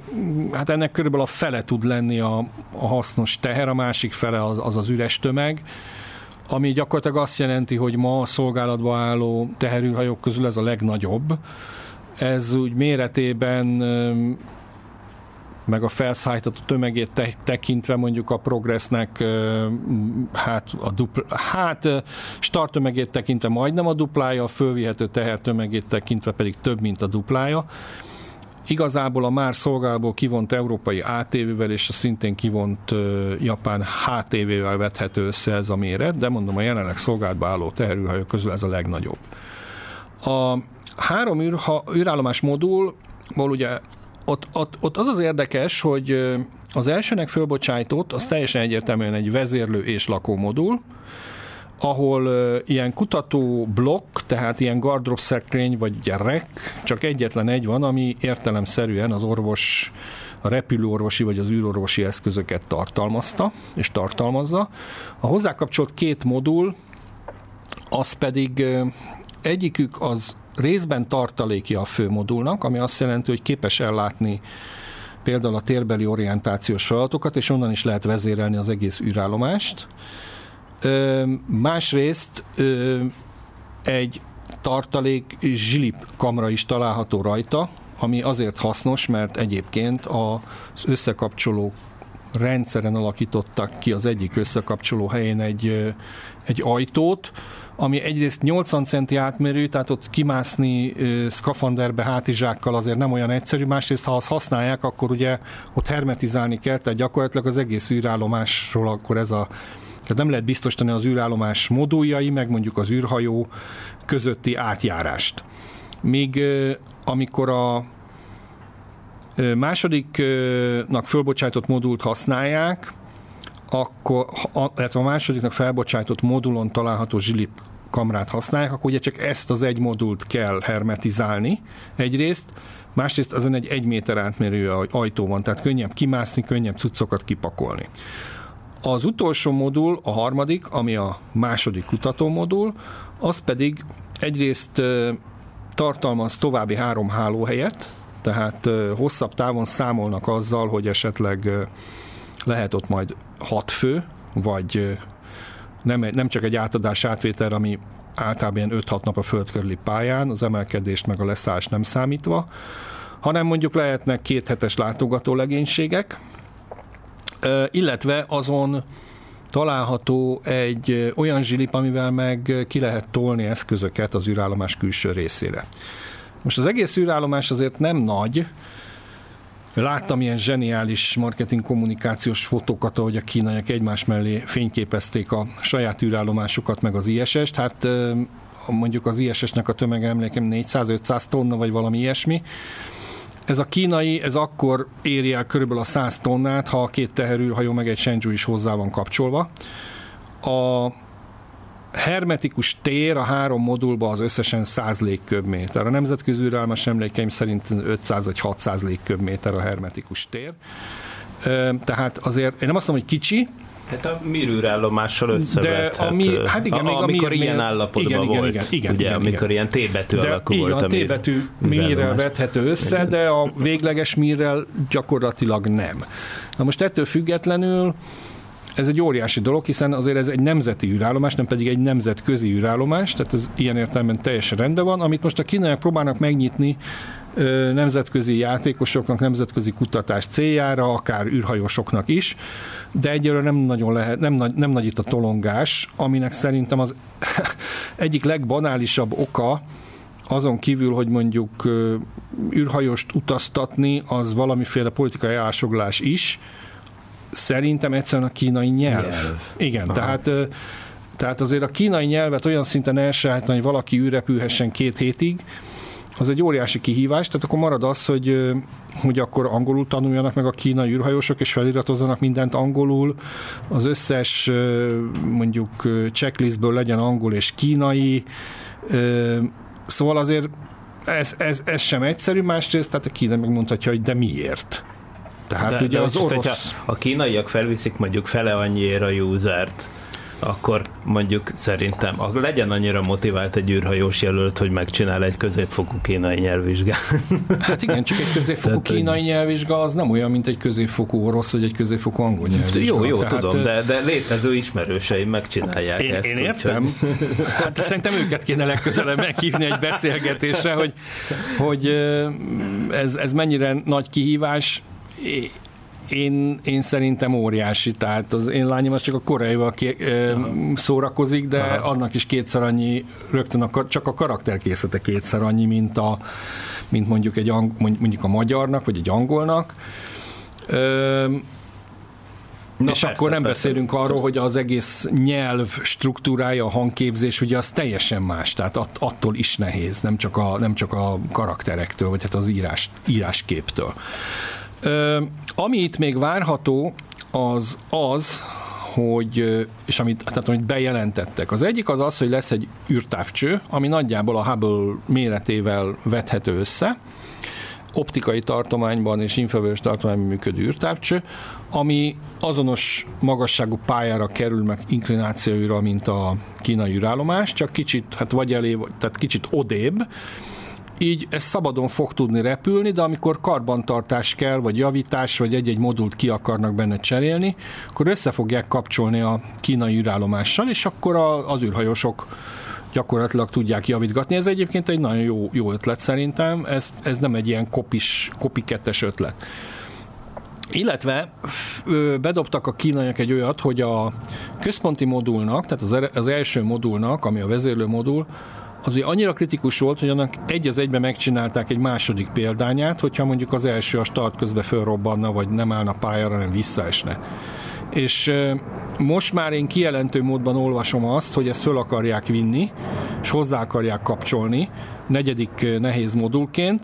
hát ennek körülbelül a fele tud lenni a, a hasznos teher, a másik fele az az, az üres tömeg, ami gyakorlatilag azt jelenti, hogy ma a szolgálatban álló teherűhajók közül ez a legnagyobb. Ez úgy méretében meg a felszállított tömegét te- tekintve mondjuk a Progressnek hát a dupla, hát starttömegét tekintve majdnem a duplája, a fölvihető tehertömegét tekintve pedig több, mint a duplája. Igazából a már szolgálból kivont európai ATV-vel és a szintén kivont japán HTV-vel vethető össze ez a méret, de mondom, a jelenleg szolgálatban álló teherűrhajók közül ez a legnagyobb. A három űrha, űrállomás modulból ugye ott, ott, ott az az érdekes, hogy az elsőnek fölbocsájtott, az teljesen egyértelműen egy vezérlő és lakómodul, ahol ilyen kutató blokk, tehát ilyen gardrop szekrény vagy gyerek, csak egyetlen egy van, ami értelemszerűen az orvos a repülőorvosi vagy az űrorvosi eszközöket tartalmazta, és tartalmazza. A hozzá kapcsolt két modul, az pedig egyikük az részben tartaléki a fő modulnak, ami azt jelenti, hogy képes ellátni például a térbeli orientációs feladatokat, és onnan is lehet vezérelni az egész űrállomást. Másrészt egy tartalék zsilip kamra is található rajta, ami azért hasznos, mert egyébként az összekapcsoló rendszeren alakítottak ki az egyik összekapcsoló helyén egy, egy ajtót, ami egyrészt 80 centi átmérő, tehát ott kimászni szkafanderbe hátizsákkal azért nem olyan egyszerű, másrészt ha azt használják, akkor ugye ott hermetizálni kell, tehát gyakorlatilag az egész űrállomásról akkor ez a tehát nem lehet biztosítani az űrállomás moduljai, meg mondjuk az űrhajó közötti átjárást. Míg amikor a másodiknak fölbocsájtott modult használják, akkor, illetve a másodiknak felbocsájtott modulon található zsilip kamrát használják, akkor ugye csak ezt az egy modult kell hermetizálni egyrészt, másrészt azon egy egy méter átmérő ajtó van, tehát könnyebb kimászni, könnyebb cuccokat kipakolni. Az utolsó modul, a harmadik, ami a második kutatómodul, az pedig egyrészt tartalmaz további három hálóhelyet, tehát hosszabb távon számolnak azzal, hogy esetleg lehet ott majd hat fő, vagy nem, nem csak egy átadás átvétel, ami általában ilyen 5-6 nap a föld körüli pályán, az emelkedést meg a leszállás nem számítva, hanem mondjuk lehetnek kéthetes látogató legénységek, illetve azon található egy olyan zsilip, amivel meg ki lehet tolni eszközöket az űrállomás külső részére. Most az egész űrállomás azért nem nagy, Láttam ilyen zseniális marketing kommunikációs fotókat, ahogy a kínaiak egymás mellé fényképezték a saját űrállomásukat, meg az ISS-t. Hát mondjuk az ISS-nek a tömege emlékem 400-500 tonna, vagy valami ilyesmi. Ez a kínai, ez akkor éri el körülbelül a 100 tonnát, ha a két teherűrhajó meg egy Shenzhou is hozzá van kapcsolva. A hermetikus tér a három modulban az összesen 100 légköbméter. A nemzetközi űrálmas emlékeim szerint 500 vagy 600 légköbméter a hermetikus tér. Tehát azért én nem azt mondom, hogy kicsi, Hát a mirűrállomással összevethet. De a mi, hát igen, még amikor a ilyen állapotban igen, volt, igen, igen, ugye, igen, amikor igen. ilyen T-betű de alakú igen, volt. a T-betű mírrel vethető össze, de a végleges mírrel gyakorlatilag nem. Na most ettől függetlenül ez egy óriási dolog, hiszen azért ez egy nemzeti űrállomás, nem pedig egy nemzetközi űrállomás, tehát ez ilyen értelemben teljesen rendben van. Amit most a kínaiak próbálnak megnyitni nemzetközi játékosoknak, nemzetközi kutatás céljára, akár űrhajósoknak is, de egyelőre nem nagyon lehet, nem, nagy, nem nagy itt a tolongás, aminek szerintem az egyik legbanálisabb oka, azon kívül, hogy mondjuk űrhajóst utaztatni, az valamiféle politikai állásoglás is, szerintem egyszerűen a kínai nyelv. nyelv. Igen, Aha. tehát tehát azért a kínai nyelvet olyan szinten elsajátítani, hogy valaki űrrepülhessen két hétig, az egy óriási kihívás, tehát akkor marad az, hogy, hogy akkor angolul tanuljanak meg a kínai űrhajósok, és feliratozzanak mindent angolul, az összes mondjuk checklistből legyen angol és kínai, szóval azért ez, ez, ez sem egyszerű, másrészt, tehát a Kína megmondhatja, hogy de miért. Tehát de, ugye de az orosz... A kínaiak felviszik mondjuk fele annyiért a usert, akkor mondjuk szerintem legyen annyira motivált egy űrhajós jelölt, hogy megcsinál egy középfokú kínai nyelvvizsgát. Hát igen, csak egy középfokú Tehát, kínai nyelvvizsga az nem olyan, mint egy középfokú orosz, vagy egy középfokú angol nyelvvizsga. Jó, jó, Tehát, tudom, de, de létező ismerőseim megcsinálják én, ezt. Én értem. Úgy, hát szerintem őket kéne legközelebb meghívni egy beszélgetésre, hogy, hogy ez, ez mennyire nagy kihívás én, én szerintem óriási, tehát az én lányom az csak a koreaival ké, szórakozik, de Aha. annak is kétszer annyi, rögtön a, csak a karakterkészlete kétszer annyi, mint, a, mint mondjuk, egy, mondjuk a magyarnak, vagy egy angolnak. Ö, Na és persze, akkor nem persze, beszélünk persze. arról, hogy az egész nyelv struktúrája, a hangképzés, ugye az teljesen más, tehát att, attól is nehéz, nem csak a, nem csak a karakterektől, vagy hát az írás, írásképtől. Ami itt még várható, az az, hogy, és amit, tehát amit bejelentettek. Az egyik az az, hogy lesz egy űrtávcső, ami nagyjából a Hubble méretével vethető össze, optikai tartományban és infravörös tartományban működő űrtávcső, ami azonos magasságú pályára kerül meg inklinációira, mint a kínai űrállomás, csak kicsit, hát vagy elé, tehát kicsit odébb, így ez szabadon fog tudni repülni, de amikor karbantartás kell, vagy javítás, vagy egy-egy modult ki akarnak benne cserélni, akkor össze fogják kapcsolni a kínai űrállomással, és akkor az űrhajósok gyakorlatilag tudják javítgatni. Ez egyébként egy nagyon jó, jó ötlet szerintem, ez, ez nem egy ilyen kopis, kopikettes ötlet. Illetve bedobtak a kínaiak egy olyat, hogy a központi modulnak, tehát az, az első modulnak, ami a vezérlő modul, az ugye annyira kritikus volt, hogy annak egy az egybe megcsinálták egy második példányát, hogyha mondjuk az első a start közben fölrobbanna, vagy nem állna pályára, hanem visszaesne. És most már én kijelentő módban olvasom azt, hogy ezt föl akarják vinni, és hozzá akarják kapcsolni, negyedik nehéz modulként,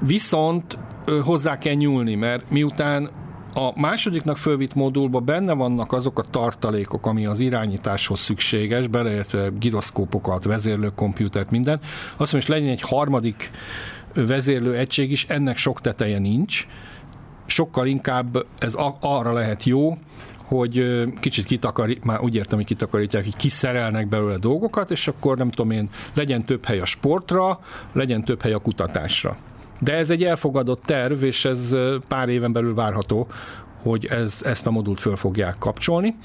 viszont hozzá kell nyúlni, mert miután a másodiknak fölvitt modulba benne vannak azok a tartalékok, ami az irányításhoz szükséges, beleértve gyroszkópokat, vezérlőkomputert, minden. Azt mondom, hogy legyen egy harmadik vezérlő egység is, ennek sok teteje nincs. Sokkal inkább ez arra lehet jó, hogy kicsit kitakarít, már úgy értem, hogy kitakarítják, hogy kiszerelnek belőle dolgokat, és akkor nem tudom én, legyen több hely a sportra, legyen több hely a kutatásra. De ez egy elfogadott terv, és ez pár éven belül várható, hogy ez, ezt a modult föl fogják kapcsolni.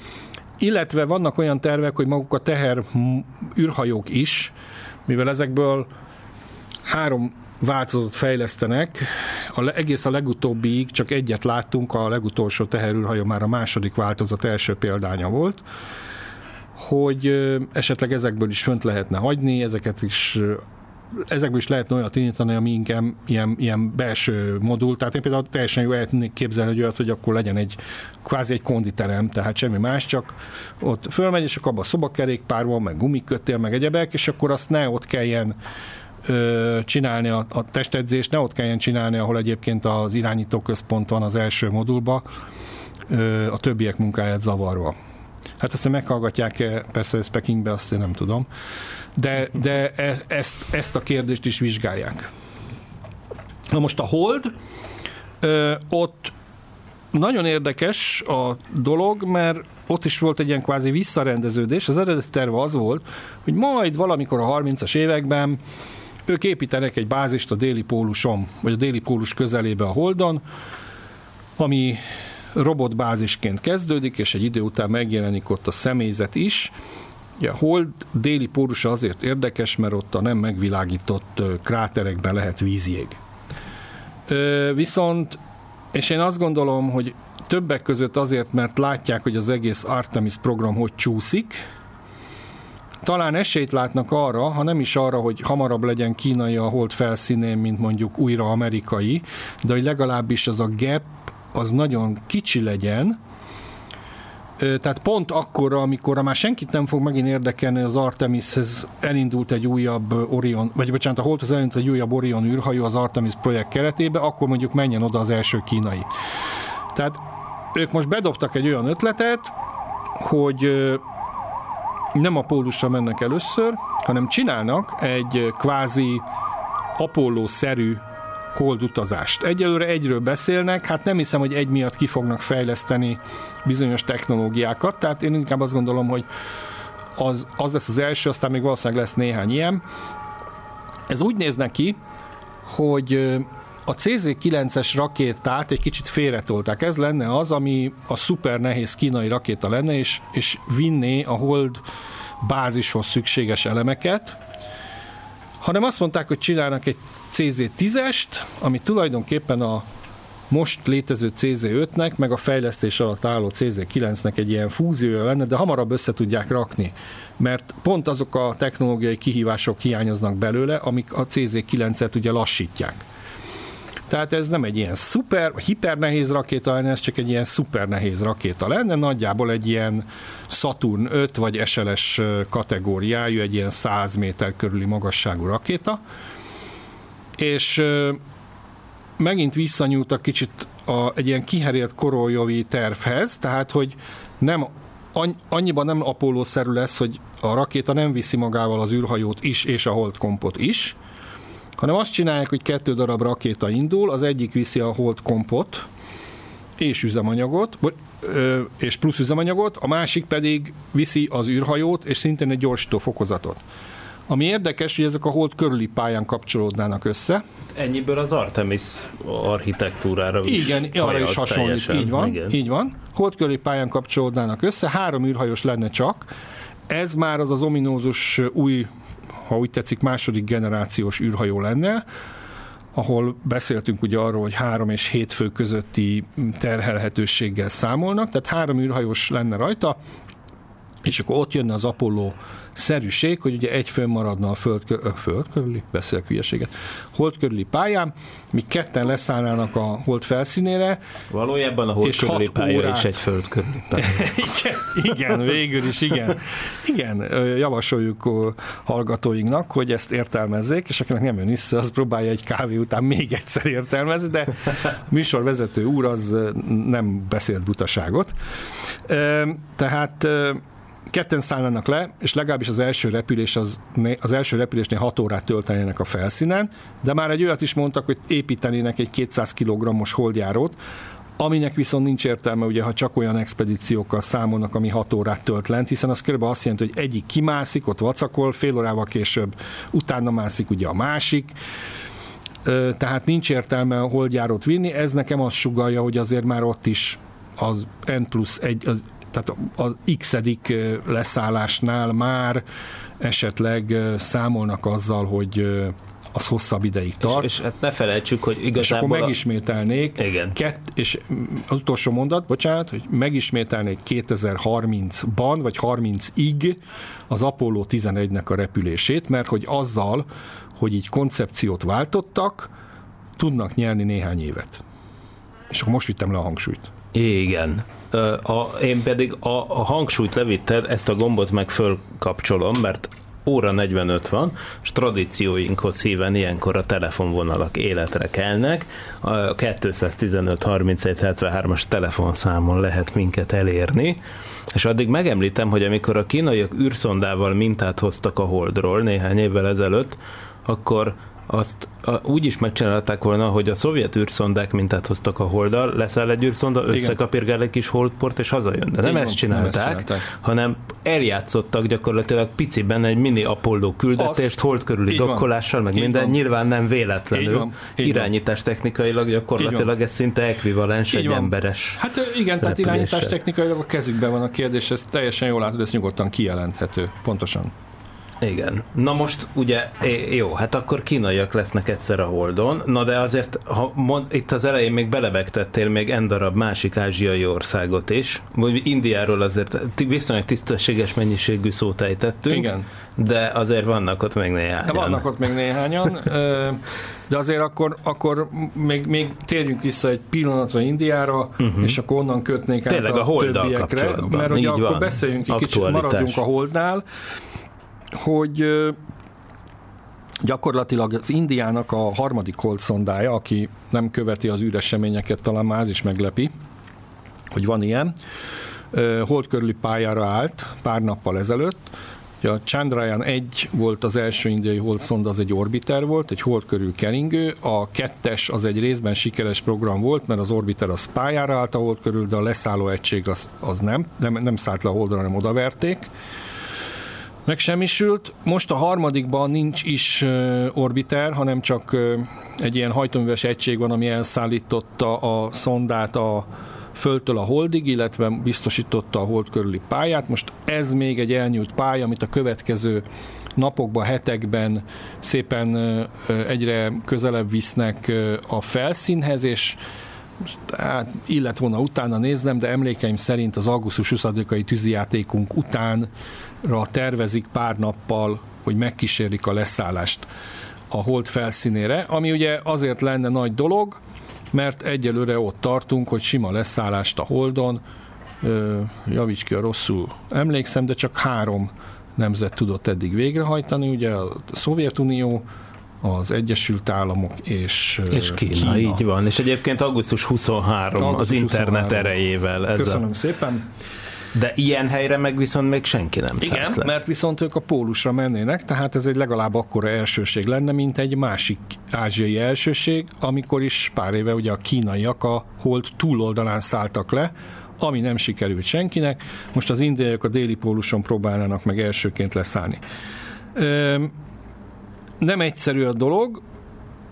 Illetve vannak olyan tervek, hogy maguk a teher űrhajók is, mivel ezekből három változatot fejlesztenek. A, egész a legutóbbiig csak egyet láttunk, a legutolsó teherűrhajó már a második változat első példánya volt, hogy esetleg ezekből is fönt lehetne hagyni, ezeket is ezekből is lehetne olyat indítani, ami inkább ilyen, ilyen belső modul, tehát én például teljesen jó el tudnék képzelni, hogy olyat, hogy akkor legyen egy kvázi egy konditerem, tehát semmi más, csak ott fölmegy, és akkor abban szobakerékpár van, meg gumikötél, meg egyebek, és akkor azt ne ott kelljen csinálni a, a testedzést, ne ott kelljen csinálni, ahol egyébként az irányító központ van az első modulba, a többiek munkáját zavarva. Hát azt meghallgatják-e, persze ez Pekingbe, azt én nem tudom, de, de e, ezt, ezt a kérdést is vizsgálják. Na most a hold, ö, ott nagyon érdekes a dolog, mert ott is volt egy ilyen kvázi visszarendeződés. Az eredeti terve az volt, hogy majd valamikor a 30-as években ők építenek egy bázist a déli póluson, vagy a déli pólus közelébe a Holdon, ami robotbázisként kezdődik, és egy idő után megjelenik ott a személyzet is. Ugye a Hold déli pólusa azért érdekes, mert ott a nem megvilágított kráterekben lehet vízjég. Viszont, és én azt gondolom, hogy többek között azért, mert látják, hogy az egész Artemis program hogy csúszik, talán esélyt látnak arra, ha nem is arra, hogy hamarabb legyen kínai a hold felszínén, mint mondjuk újra amerikai, de hogy legalábbis az a gap az nagyon kicsi legyen, tehát pont akkor, amikor már senkit nem fog megint érdekelni az Artemishez elindult egy újabb Orion, vagy bocsánat, a Holdhoz elindult egy újabb Orion űrhajó az Artemis projekt keretébe, akkor mondjuk menjen oda az első kínai. Tehát ők most bedobtak egy olyan ötletet, hogy nem a pólusra mennek először, hanem csinálnak egy kvázi Apollo-szerű hold utazást. Egyelőre egyről beszélnek, hát nem hiszem, hogy egy miatt ki fognak fejleszteni bizonyos technológiákat, tehát én inkább azt gondolom, hogy az, az lesz az első, aztán még valószínűleg lesz néhány ilyen. Ez úgy néz neki, hogy a CZ-9-es rakétát egy kicsit félretolták. Ez lenne az, ami a szuper nehéz kínai rakéta lenne, és, és vinné a hold bázishoz szükséges elemeket, hanem azt mondták, hogy csinálnak egy CZ-10-est, ami tulajdonképpen a most létező CZ5-nek, meg a fejlesztés alatt álló CZ9-nek egy ilyen fúziója lenne, de hamarabb össze tudják rakni, mert pont azok a technológiai kihívások hiányoznak belőle, amik a CZ9-et ugye lassítják. Tehát ez nem egy ilyen szuper, hiper nehéz rakéta lenne, ez csak egy ilyen szuper nehéz rakéta lenne, nagyjából egy ilyen Saturn 5 vagy SLS kategóriájú, egy ilyen 100 méter körüli magasságú rakéta, és megint visszanyúltak kicsit a, egy ilyen kiherélt koroljovi tervhez, tehát hogy nem annyiban nem Apollo-szerű lesz, hogy a rakéta nem viszi magával az űrhajót is, és a holdkompot is, hanem azt csinálják, hogy kettő darab rakéta indul, az egyik viszi a holdkompot és üzemanyagot, és plusz üzemanyagot, a másik pedig viszi az űrhajót, és szintén egy gyorsító fokozatot. Ami érdekes, hogy ezek a hold körüli pályán kapcsolódnának össze. Ennyiből az Artemis architektúrára is Igen, arra is hasonlít. Így van, igen. így van. Hold körüli pályán kapcsolódnának össze, három űrhajós lenne csak. Ez már az az ominózus új, ha úgy tetszik, második generációs űrhajó lenne, ahol beszéltünk ugye arról, hogy három és hét fő közötti terhelhetőséggel számolnak, tehát három űrhajós lenne rajta, és akkor ott jönne az Apollo szerűség, hogy ugye egy fönn maradna a föld, kö, föld körüli, beszélek hülyeséget, hold körüli pályán, mi ketten leszállnának a hold felszínére. Valójában a hold és körüli pálya órát... is egy föld körüli pálya. igen, igen, végül is, igen. Igen, javasoljuk hallgatóinknak, hogy ezt értelmezzék, és akinek nem jön vissza, az próbálja egy kávé után még egyszer értelmezni, de műsorvezető úr az nem beszélt butaságot. Tehát ketten szállnának le, és legalábbis az első repülés az, az első repülésnél 6 órát töltenének a felszínen, de már egy olyat is mondtak, hogy építenének egy 200 kg-os holdjárót, aminek viszont nincs értelme, ugye, ha csak olyan expedíciókkal számolnak, ami 6 órát tölt lent, hiszen az körülbelül azt jelenti, hogy egyik kimászik, ott vacakol, fél órával később utána mászik ugye a másik, Tehát nincs értelme a holdjárót vinni, ez nekem azt sugalja, hogy azért már ott is az N plusz egy, az, tehát az x leszállásnál már esetleg számolnak azzal, hogy az hosszabb ideig tart. És, és hát ne felejtsük, hogy És igazából... akkor a- megismételnék, Igen. Kett, és az utolsó mondat, bocsánat, hogy megismételnék 2030-ban, vagy 30-ig az Apollo 11-nek a repülését, mert hogy azzal, hogy így koncepciót váltottak, tudnak nyerni néhány évet. És akkor most vittem le a hangsúlyt. Igen. A, én pedig a, a hangsúlyt levitted, ezt a gombot meg fölkapcsolom, mert óra 45 van, és tradícióinkhoz híven ilyenkor a telefonvonalak életre kelnek. A 215 31 73-as telefonszámon lehet minket elérni, és addig megemlítem, hogy amikor a kínaiak űrszondával mintát hoztak a Holdról néhány évvel ezelőtt, akkor azt a, úgy is megcsinálták volna, hogy a szovjet űrszondák mintát hoztak a holdal, leszáll egy űrszonda, összekapirgál egy kis holdport, és hazajön. De nem van, ezt csinálták, nem ezt csinálták. hanem eljátszottak gyakorlatilag piciben egy mini Apollo küldetést, Azt. hold körüli Így dokkolással, meg Így minden, van. nyilván nem Így véletlenül. van. Így van. Irányítás technikailag gyakorlatilag ez szinte ekvivalens Így egy van. emberes. Hát igen, tehát irányítás technikailag a kezükben van a kérdés, ez teljesen jól látod, ez nyugodtan kijelenthető. Pontosan. Igen. Na most ugye, jó, hát akkor kínaiak lesznek egyszer a Holdon, na de azért, ha mond, itt az elején még belebegtettél még en darab másik ázsiai országot is, vagy Indiáról azért viszonylag tisztességes mennyiségű szót ejtettünk, Igen. de azért vannak ott még néhány. De vannak ott még néhányan, de azért akkor, akkor még, még térjünk vissza egy pillanatra Indiára, uh-huh. és akkor onnan kötnék át Tényleg a a, Holddal többiekre, mert ugye Így akkor van. beszéljünk egy kicsit, maradjunk a Holdnál, hogy gyakorlatilag az Indiának a harmadik hold szondája, aki nem követi az űreseményeket, talán már az is meglepi, hogy van ilyen, hold körüli pályára állt pár nappal ezelőtt. A Chandrayaan 1 volt az első indiai holdszonda, az egy orbiter volt, egy hold körül keringő. A kettes az egy részben sikeres program volt, mert az orbiter az pályára állt a hold körül, de a leszálló egység az, az nem, nem, nem szállt le a holdra, hanem odaverték megsemmisült. Most a harmadikban nincs is orbiter, hanem csak egy ilyen hajtóműves egység van, ami elszállította a szondát a földtől a holdig, illetve biztosította a hold körüli pályát. Most ez még egy elnyújt pálya, amit a következő napokban, hetekben szépen egyre közelebb visznek a felszínhez, és hát illet volna utána néznem, de emlékeim szerint az augusztus 20-ai tűzijátékunk utánra tervezik pár nappal, hogy megkísérik a leszállást a hold felszínére, ami ugye azért lenne nagy dolog, mert egyelőre ott tartunk, hogy sima leszállást a holdon, javíts ki a rosszul emlékszem, de csak három nemzet tudott eddig végrehajtani, ugye a Szovjetunió, az Egyesült Államok és, És Kína, Kína, így van. És egyébként augusztus 23 az Augusztus internet 23. erejével. Ez Köszönöm szépen. De ilyen helyre meg viszont még senki nem Igen, szállt le. mert viszont ők a pólusra mennének, tehát ez egy legalább akkora elsőség lenne, mint egy másik ázsiai elsőség, amikor is pár éve ugye a kínaiak a hold túloldalán szálltak le, ami nem sikerült senkinek. Most az indiaiak a déli póluson próbálnának meg elsőként leszállni. Öm, nem egyszerű a dolog,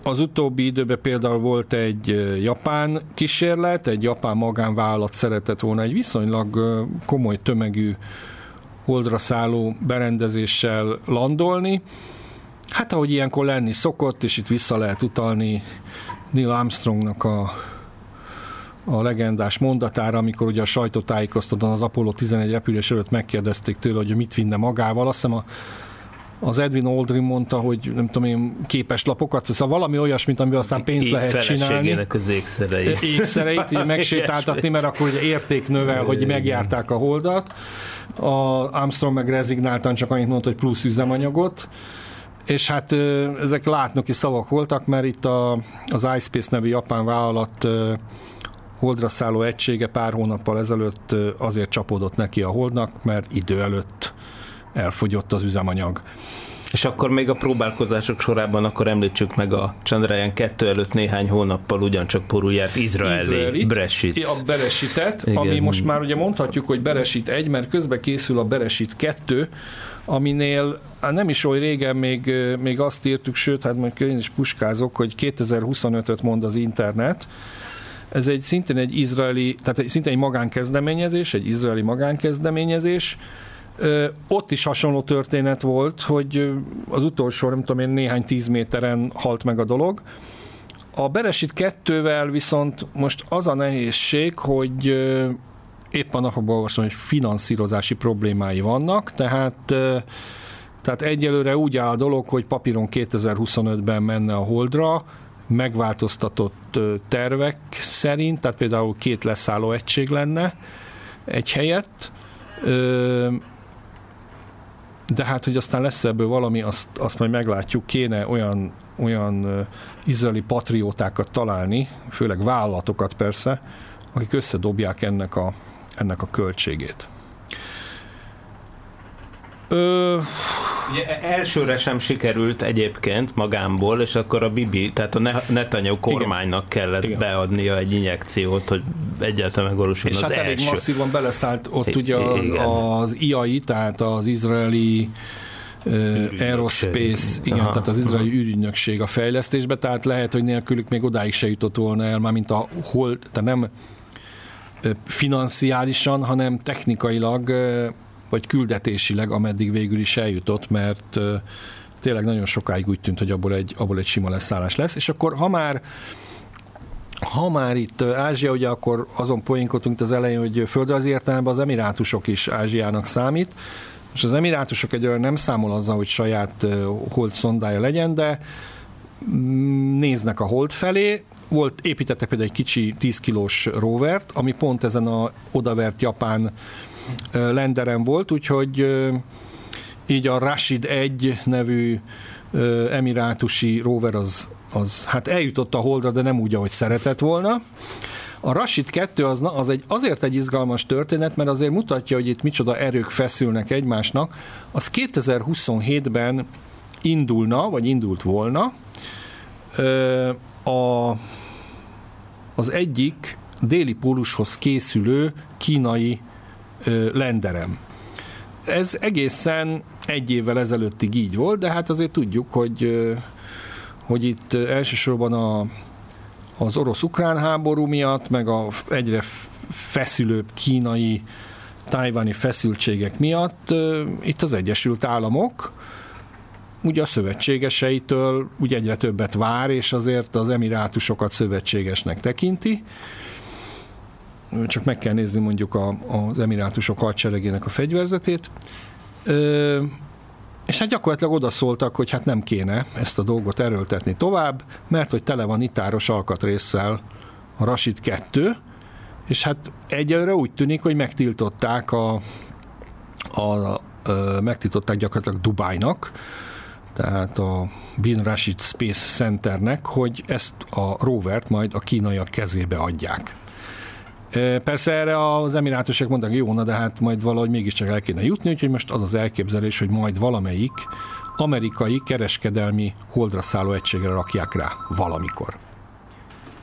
az utóbbi időben például volt egy japán kísérlet, egy japán magánvállalat szeretett volna egy viszonylag komoly tömegű holdra szálló berendezéssel landolni. Hát ahogy ilyenkor lenni szokott, és itt vissza lehet utalni Neil Armstrongnak a, a legendás mondatára, amikor ugye a sajtótájékoztatón az Apollo 11 repülés előtt megkérdezték tőle, hogy mit vinne magával. Azt hiszem a az Edwin Aldrin mondta, hogy nem tudom én, képes lapokat, szóval valami olyasmit, amivel aztán pénzt lehet csinálni. az ékszerei. Ékszereit így megsétáltatni, mert akkor ugye érték növel, hogy megjárták a holdat. A Armstrong meg rezignáltan csak annyit mondta, hogy plusz üzemanyagot. És hát ezek látnoki szavak voltak, mert itt a, az iSpace nevű japán vállalat holdra szálló egysége pár hónappal ezelőtt azért csapódott neki a holdnak, mert idő előtt elfogyott az üzemanyag. És akkor még a próbálkozások sorában akkor említsük meg a Chandrayaan 2 előtt néhány hónappal ugyancsak porul járt izraeli Brexit. A Beresitet, Igen. ami most már ugye mondhatjuk, hogy Beresit 1, mert közben készül a Beresit 2, aminél hát nem is oly régen még, még azt írtuk, sőt, hát mondjuk én is puskázok, hogy 2025-öt mond az internet, ez egy szintén egy izraeli, tehát egy, szintén egy magánkezdeményezés, egy izraeli magánkezdeményezés, ott is hasonló történet volt, hogy az utolsó, nem tudom én, néhány tíz méteren halt meg a dolog. A Beresit kettővel viszont most az a nehézség, hogy éppen napokban olvasom, hogy finanszírozási problémái vannak, tehát tehát egyelőre úgy áll a dolog, hogy papíron 2025-ben menne a Holdra, megváltoztatott tervek szerint, tehát például két leszálló egység lenne egy helyett, de hát, hogy aztán lesz ebből valami, azt, azt majd meglátjuk, kéne olyan, olyan izraeli patriótákat találni, főleg vállalatokat persze, akik összedobják ennek a, ennek a költségét. Ö... Ugye elsőre sem sikerült egyébként magámból, és akkor a Bibi, tehát a Netanyahu kormánynak Igen. kellett Igen. beadnia egy injekciót, hogy egyáltalán megvalósuljon az hát első. És elég masszívan beleszállt ott ugye az, az IAI, tehát az izraeli uh, Aerospace, igen, aha, tehát az izraeli űrügynökség a fejlesztésbe, tehát lehet, hogy nélkülük még odáig se jutott volna el, már mint a hol, tehát nem financiálisan, hanem technikailag vagy küldetésileg, ameddig végül is eljutott, mert tényleg nagyon sokáig úgy tűnt, hogy abból egy, abból egy sima leszállás lesz, és akkor ha már ha már itt Ázsia, ugye akkor azon poénkodtunk az elején, hogy földrajzi értelemben az emirátusok is Ázsiának számít, és az emirátusok egyelőre nem számol azzal, hogy saját hold szondája legyen, de mm, néznek a hold felé, volt, építettek például egy kicsi 10 kilós rovert, ami pont ezen a odavert japán lenderen volt, úgyhogy így a Rashid 1 nevű emirátusi rover az, az hát eljutott a holdra, de nem úgy, ahogy szeretett volna. A Rashid 2 az, az egy, azért egy izgalmas történet, mert azért mutatja, hogy itt micsoda erők feszülnek egymásnak. Az 2027-ben indulna, vagy indult volna. A, az egyik déli pólushoz készülő kínai lenderem. Ez egészen egy évvel ezelőttig így volt, de hát azért tudjuk, hogy, hogy itt elsősorban a, az orosz-ukrán háború miatt, meg a egyre feszülőbb kínai, tájváni feszültségek miatt itt az Egyesült Államok ugye a szövetségeseitől ugye egyre többet vár, és azért az emirátusokat szövetségesnek tekinti csak meg kell nézni mondjuk a, az emirátusok hadseregének a fegyverzetét. Ö, és hát gyakorlatilag odaszóltak, hogy hát nem kéne ezt a dolgot erőltetni tovább, mert hogy tele van itáros alkatrészsel a Rasid 2, és hát egyelőre úgy tűnik, hogy megtiltották a, a, a megtiltották gyakorlatilag Dubájnak, tehát a Bin Rashid Space Centernek, hogy ezt a rovert majd a kínaiak kezébe adják. Persze erre az emirátusok mondták, jó, na de hát majd valahogy mégiscsak el kéne jutni, úgyhogy most az az elképzelés, hogy majd valamelyik amerikai kereskedelmi holdra szálló egységre rakják rá valamikor.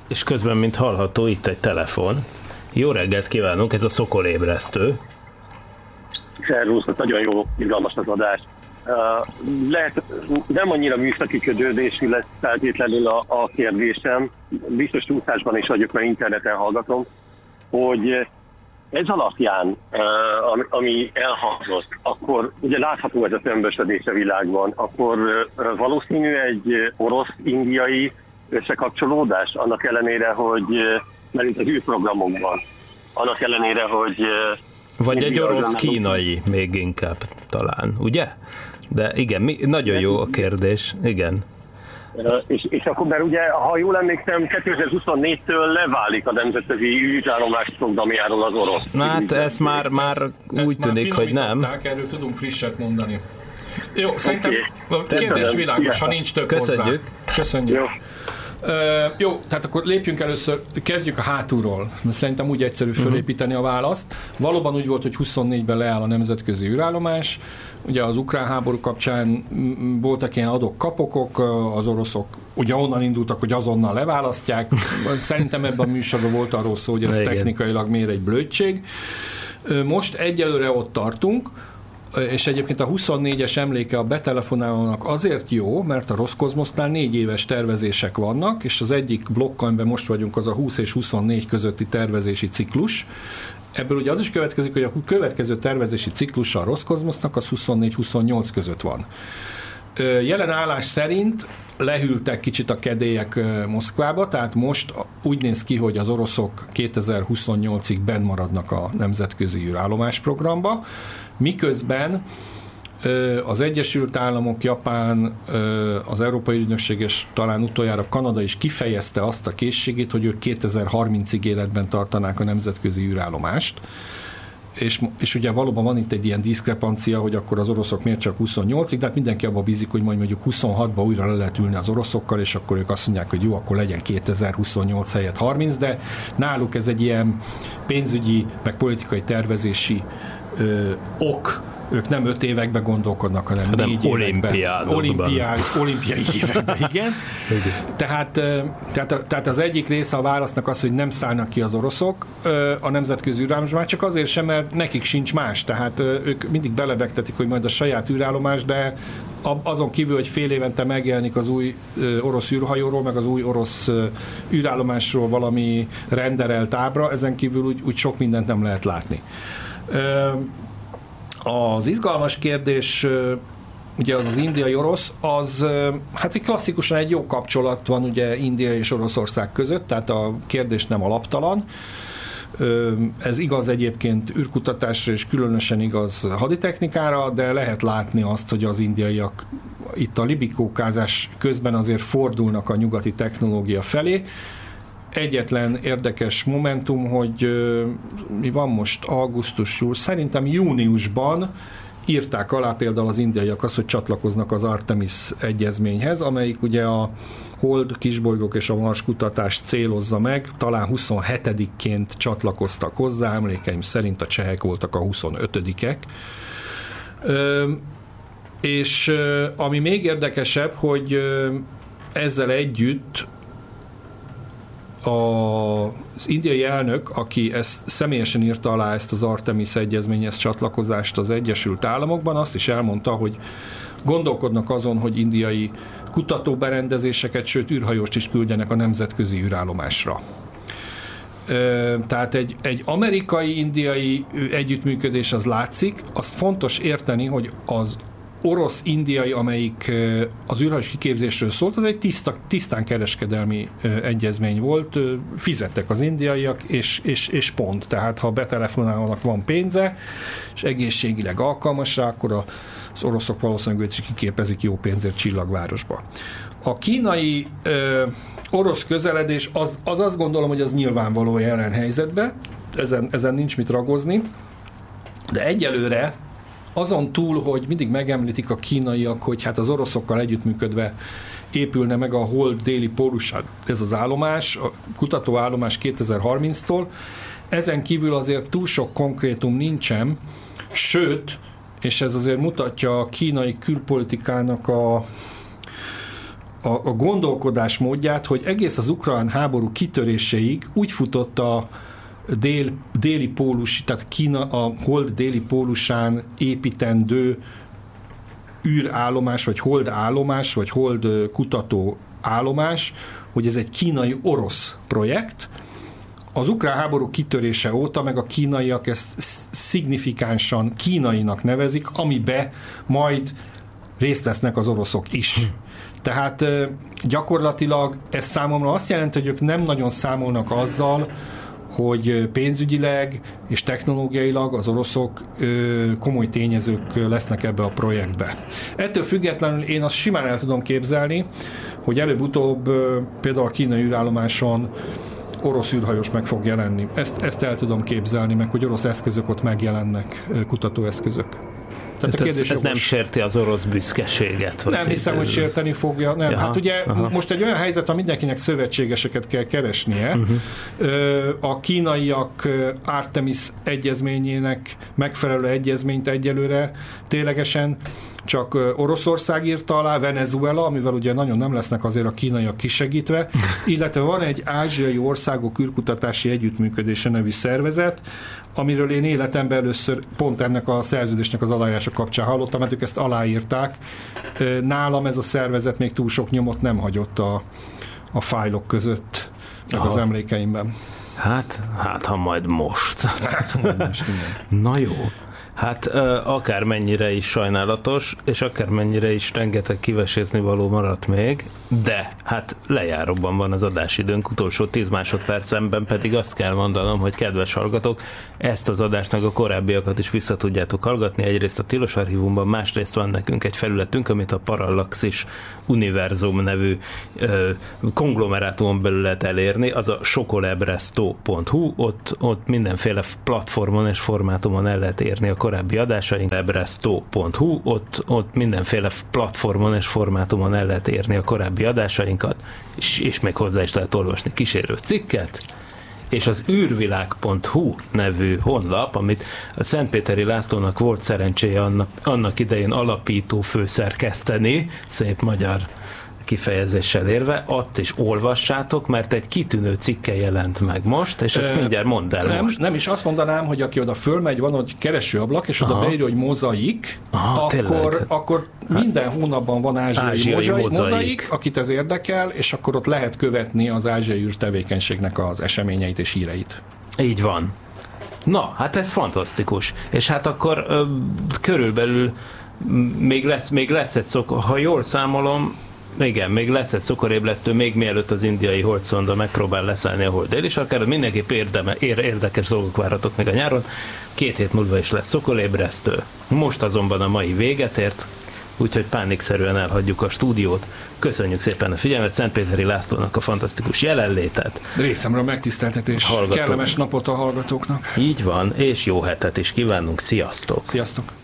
És közben, mint hallható, itt egy telefon. Jó reggelt kívánunk, ez a Szokol ébresztő. Szervusz, nagyon jó, izgalmas az adás. Uh, lehet, nem annyira műszaki ködődésű lesz feltétlenül a, a kérdésem. Biztos túlszásban is vagyok, mert interneten hallgatom hogy ez alapján, ami elhangzott, akkor ugye látható ez a tömbösödés a világban, akkor valószínű egy orosz-indiai összekapcsolódás, annak ellenére, hogy mert itt az űrprogramokban, annak ellenére, hogy vagy egy orosz-kínai még inkább talán, ugye? De igen, mi, nagyon jó a kérdés, igen. És, és akkor, mert ugye, ha jól emlékszem, 2024-től leválik a nemzetközi űrállomás programjáról az orosz. Na hát ez már, már úgy tűnik, hogy nem. Erről tudunk frisset mondani. Jó, okay. szerintem a kérdés világos, ha nincs több Köszönjük. Hozzá. Köszönjük. Jó. Uh, jó, tehát akkor lépjünk először, kezdjük a hátulról, mert szerintem úgy egyszerű mhm. fölépíteni a választ. Valóban úgy volt, hogy 24-ben leáll a nemzetközi űrállomás, ugye az ukrán háború kapcsán voltak ilyen adok-kapokok, az oroszok ugye onnan indultak, hogy azonnal leválasztják. Szerintem ebben a műsorban volt arról szó, hogy ez Igen. technikailag miért egy blödség. Most egyelőre ott tartunk, és egyébként a 24-es emléke a betelefonálónak azért jó, mert a Roszkozmosznál négy éves tervezések vannak, és az egyik blokk, amiben most vagyunk, az a 20 és 24 közötti tervezési ciklus. Ebből ugye az is következik, hogy a következő tervezési ciklusa a Roszkozmosznak az 24-28 között van. Jelen állás szerint lehűltek kicsit a kedélyek Moszkvába, tehát most úgy néz ki, hogy az oroszok 2028-ig benn maradnak a nemzetközi űrállomás programba, miközben az Egyesült Államok, Japán, az Európai Ügynökség és talán utoljára Kanada is kifejezte azt a készségét, hogy ők 2030-ig életben tartanák a nemzetközi űrállomást és, és ugye valóban van itt egy ilyen diszkrepancia, hogy akkor az oroszok miért csak 28-ig, de hát mindenki abba bízik, hogy majd mondjuk 26-ba újra le lehet ülni az oroszokkal, és akkor ők azt mondják, hogy jó, akkor legyen 2028 helyett 30, de náluk ez egy ilyen pénzügyi, meg politikai tervezési ö, ok, ők nem öt évekbe gondolkodnak, hanem, hanem négy években. Olimpiád, olimpiai években, igen. tehát, tehát, tehát az egyik része a válasznak az, hogy nem szállnak ki az oroszok a nemzetközi űrállomás, már csak azért sem, mert nekik sincs más. Tehát ők mindig belebegtetik, hogy majd a saját űrállomás, de azon kívül, hogy fél évente megjelenik az új orosz űrhajóról, meg az új orosz űrállomásról valami renderelt ábra, ezen kívül úgy, úgy sok mindent nem lehet látni. Az izgalmas kérdés ugye az az indiai-orosz, az hát egy klasszikusan egy jó kapcsolat van ugye India és Oroszország között, tehát a kérdés nem alaptalan. Ez igaz egyébként űrkutatásra, és különösen igaz haditechnikára, de lehet látni azt, hogy az indiaiak itt a libikókázás közben azért fordulnak a nyugati technológia felé, egyetlen érdekes momentum, hogy mi van most? Augusztus, szerintem júniusban írták alá például az indiaiak azt, hogy csatlakoznak az Artemis egyezményhez, amelyik ugye a Hold, kisbolygók és a Mars kutatást célozza meg, talán 27-ként csatlakoztak hozzá, emlékeim szerint a csehek voltak a 25-ek. És ami még érdekesebb, hogy ezzel együtt az indiai elnök, aki ezt személyesen írta alá ezt az Artemis egyezményhez csatlakozást az Egyesült Államokban, azt is elmondta, hogy gondolkodnak azon, hogy indiai kutatóberendezéseket, sőt űrhajóst is küldjenek a nemzetközi űrállomásra. Tehát egy, egy amerikai-indiai együttműködés az látszik, azt fontos érteni, hogy az orosz-indiai, amelyik az űrhajós kiképzésről szólt, az egy tiszta, tisztán kereskedelmi egyezmény volt, fizettek az indiaiak, és, és, és pont. Tehát ha betelefonálnak, van pénze, és egészségileg alkalmas rá, akkor az oroszok valószínűleg őt is kiképezik jó pénzért csillagvárosba. A kínai ö, orosz közeledés, az, az azt gondolom, hogy az nyilvánvaló jelen helyzetben, ezen, ezen nincs mit ragozni, de egyelőre azon túl, hogy mindig megemlítik a kínaiak, hogy hát az oroszokkal együttműködve épülne meg a Hold déli pólusán ez az állomás, a kutatóállomás 2030-tól. Ezen kívül azért túl sok konkrétum nincsen, sőt, és ez azért mutatja a kínai külpolitikának a, a, a gondolkodás módját, hogy egész az ukrán háború kitöréséig úgy futott a dél, déli pólus, tehát Kína a hold déli pólusán építendő űrállomás, vagy hold állomás, vagy hold kutató állomás, hogy ez egy kínai-orosz projekt, az ukrán háború kitörése óta meg a kínaiak ezt szignifikánsan kínainak nevezik, amibe majd részt vesznek az oroszok is. Tehát gyakorlatilag ez számomra azt jelenti, hogy ők nem nagyon számolnak azzal, hogy pénzügyileg és technológiailag az oroszok komoly tényezők lesznek ebbe a projektbe. Ettől függetlenül én azt simán el tudom képzelni, hogy előbb-utóbb például a kínai űrállomáson orosz űrhajós meg fog jelenni. Ezt, ezt el tudom képzelni, meg hogy orosz eszközök ott megjelennek, kutatóeszközök. Tehát a kérdés ez, ez nem sérti az orosz büszkeséget? Vagy nem hiszem, hogy sérteni fogja. Nem. Jaha, hát ugye aha. most egy olyan helyzet, a mindenkinek szövetségeseket kell keresnie. Uh-huh. A kínaiak Artemis egyezményének megfelelő egyezményt egyelőre ténylegesen csak Oroszország írta alá, Venezuela, amivel ugye nagyon nem lesznek azért a kínaiak kisegítve, illetve van egy ázsiai országok űrkutatási együttműködése nevű szervezet, amiről én életemben először pont ennek a szerződésnek az aláírása kapcsán hallottam, mert ők ezt aláírták. Nálam ez a szervezet még túl sok nyomot nem hagyott a, a fájlok között, meg Aha. az emlékeimben. Hát, hát ha majd most. Hát, most Na jó. Hát akármennyire is sajnálatos, és akármennyire is rengeteg kivesézni való maradt még, de hát lejáróban van az adásidőnk, utolsó 10 másodpercemben pedig azt kell mondanom, hogy kedves hallgatók, ezt az adást meg a korábbiakat is vissza tudjátok hallgatni. Egyrészt a Tilos Archívumban, másrészt van nekünk egy felületünk, amit a Parallaxis Univerzum nevű ö, konglomerátumon belül lehet elérni, az a sokolebresto.hu, ott, ott mindenféle platformon és formátumon el lehet érni a korábbi adásaink, ebresto.hu, ott, ott mindenféle platformon és formátumon el lehet érni a korábbi adásainkat, és, és még hozzá is lehet olvasni kísérő cikket, és az űrvilág.hu nevű honlap, amit a Szentpéteri Lászlónak volt szerencséje annak, annak idején alapító főszerkeszteni, szép magyar kifejezéssel érve, ott is olvassátok, mert egy kitűnő cikke jelent meg most, és ezt mindjárt mondd el nem, most. Nem is azt mondanám, hogy aki oda fölmegy, van egy keresőablak, és oda beírja, hogy mozaik, Aha, akkor, akkor minden hónapban van ázsiai, Ázsiai mozaik, mozaik. mozaik, akit ez érdekel, és akkor ott lehet követni az ázsiai űr tevékenységnek az eseményeit és híreit. Így van. Na, hát ez fantasztikus. És hát akkor ö, körülbelül még lesz, még lesz egy szok, ha jól számolom, igen, még lesz egy szokoréblesztő, még mielőtt az indiai holdszonda megpróbál leszállni a hold déli sarkára. Mindenképp érdeme, ér, érdekes dolgok várhatok meg a nyáron. Két hét múlva is lesz szokorébresztő. Most azonban a mai véget ért, úgyhogy pánikszerűen elhagyjuk a stúdiót. Köszönjük szépen a figyelmet, Szentpéteri Lászlónak a fantasztikus jelenlétet. Részemről megtiszteltetés. Hallgatók. Kellemes napot a hallgatóknak. Így van, és jó hetet is kívánunk, sziasztok! Sziasztok!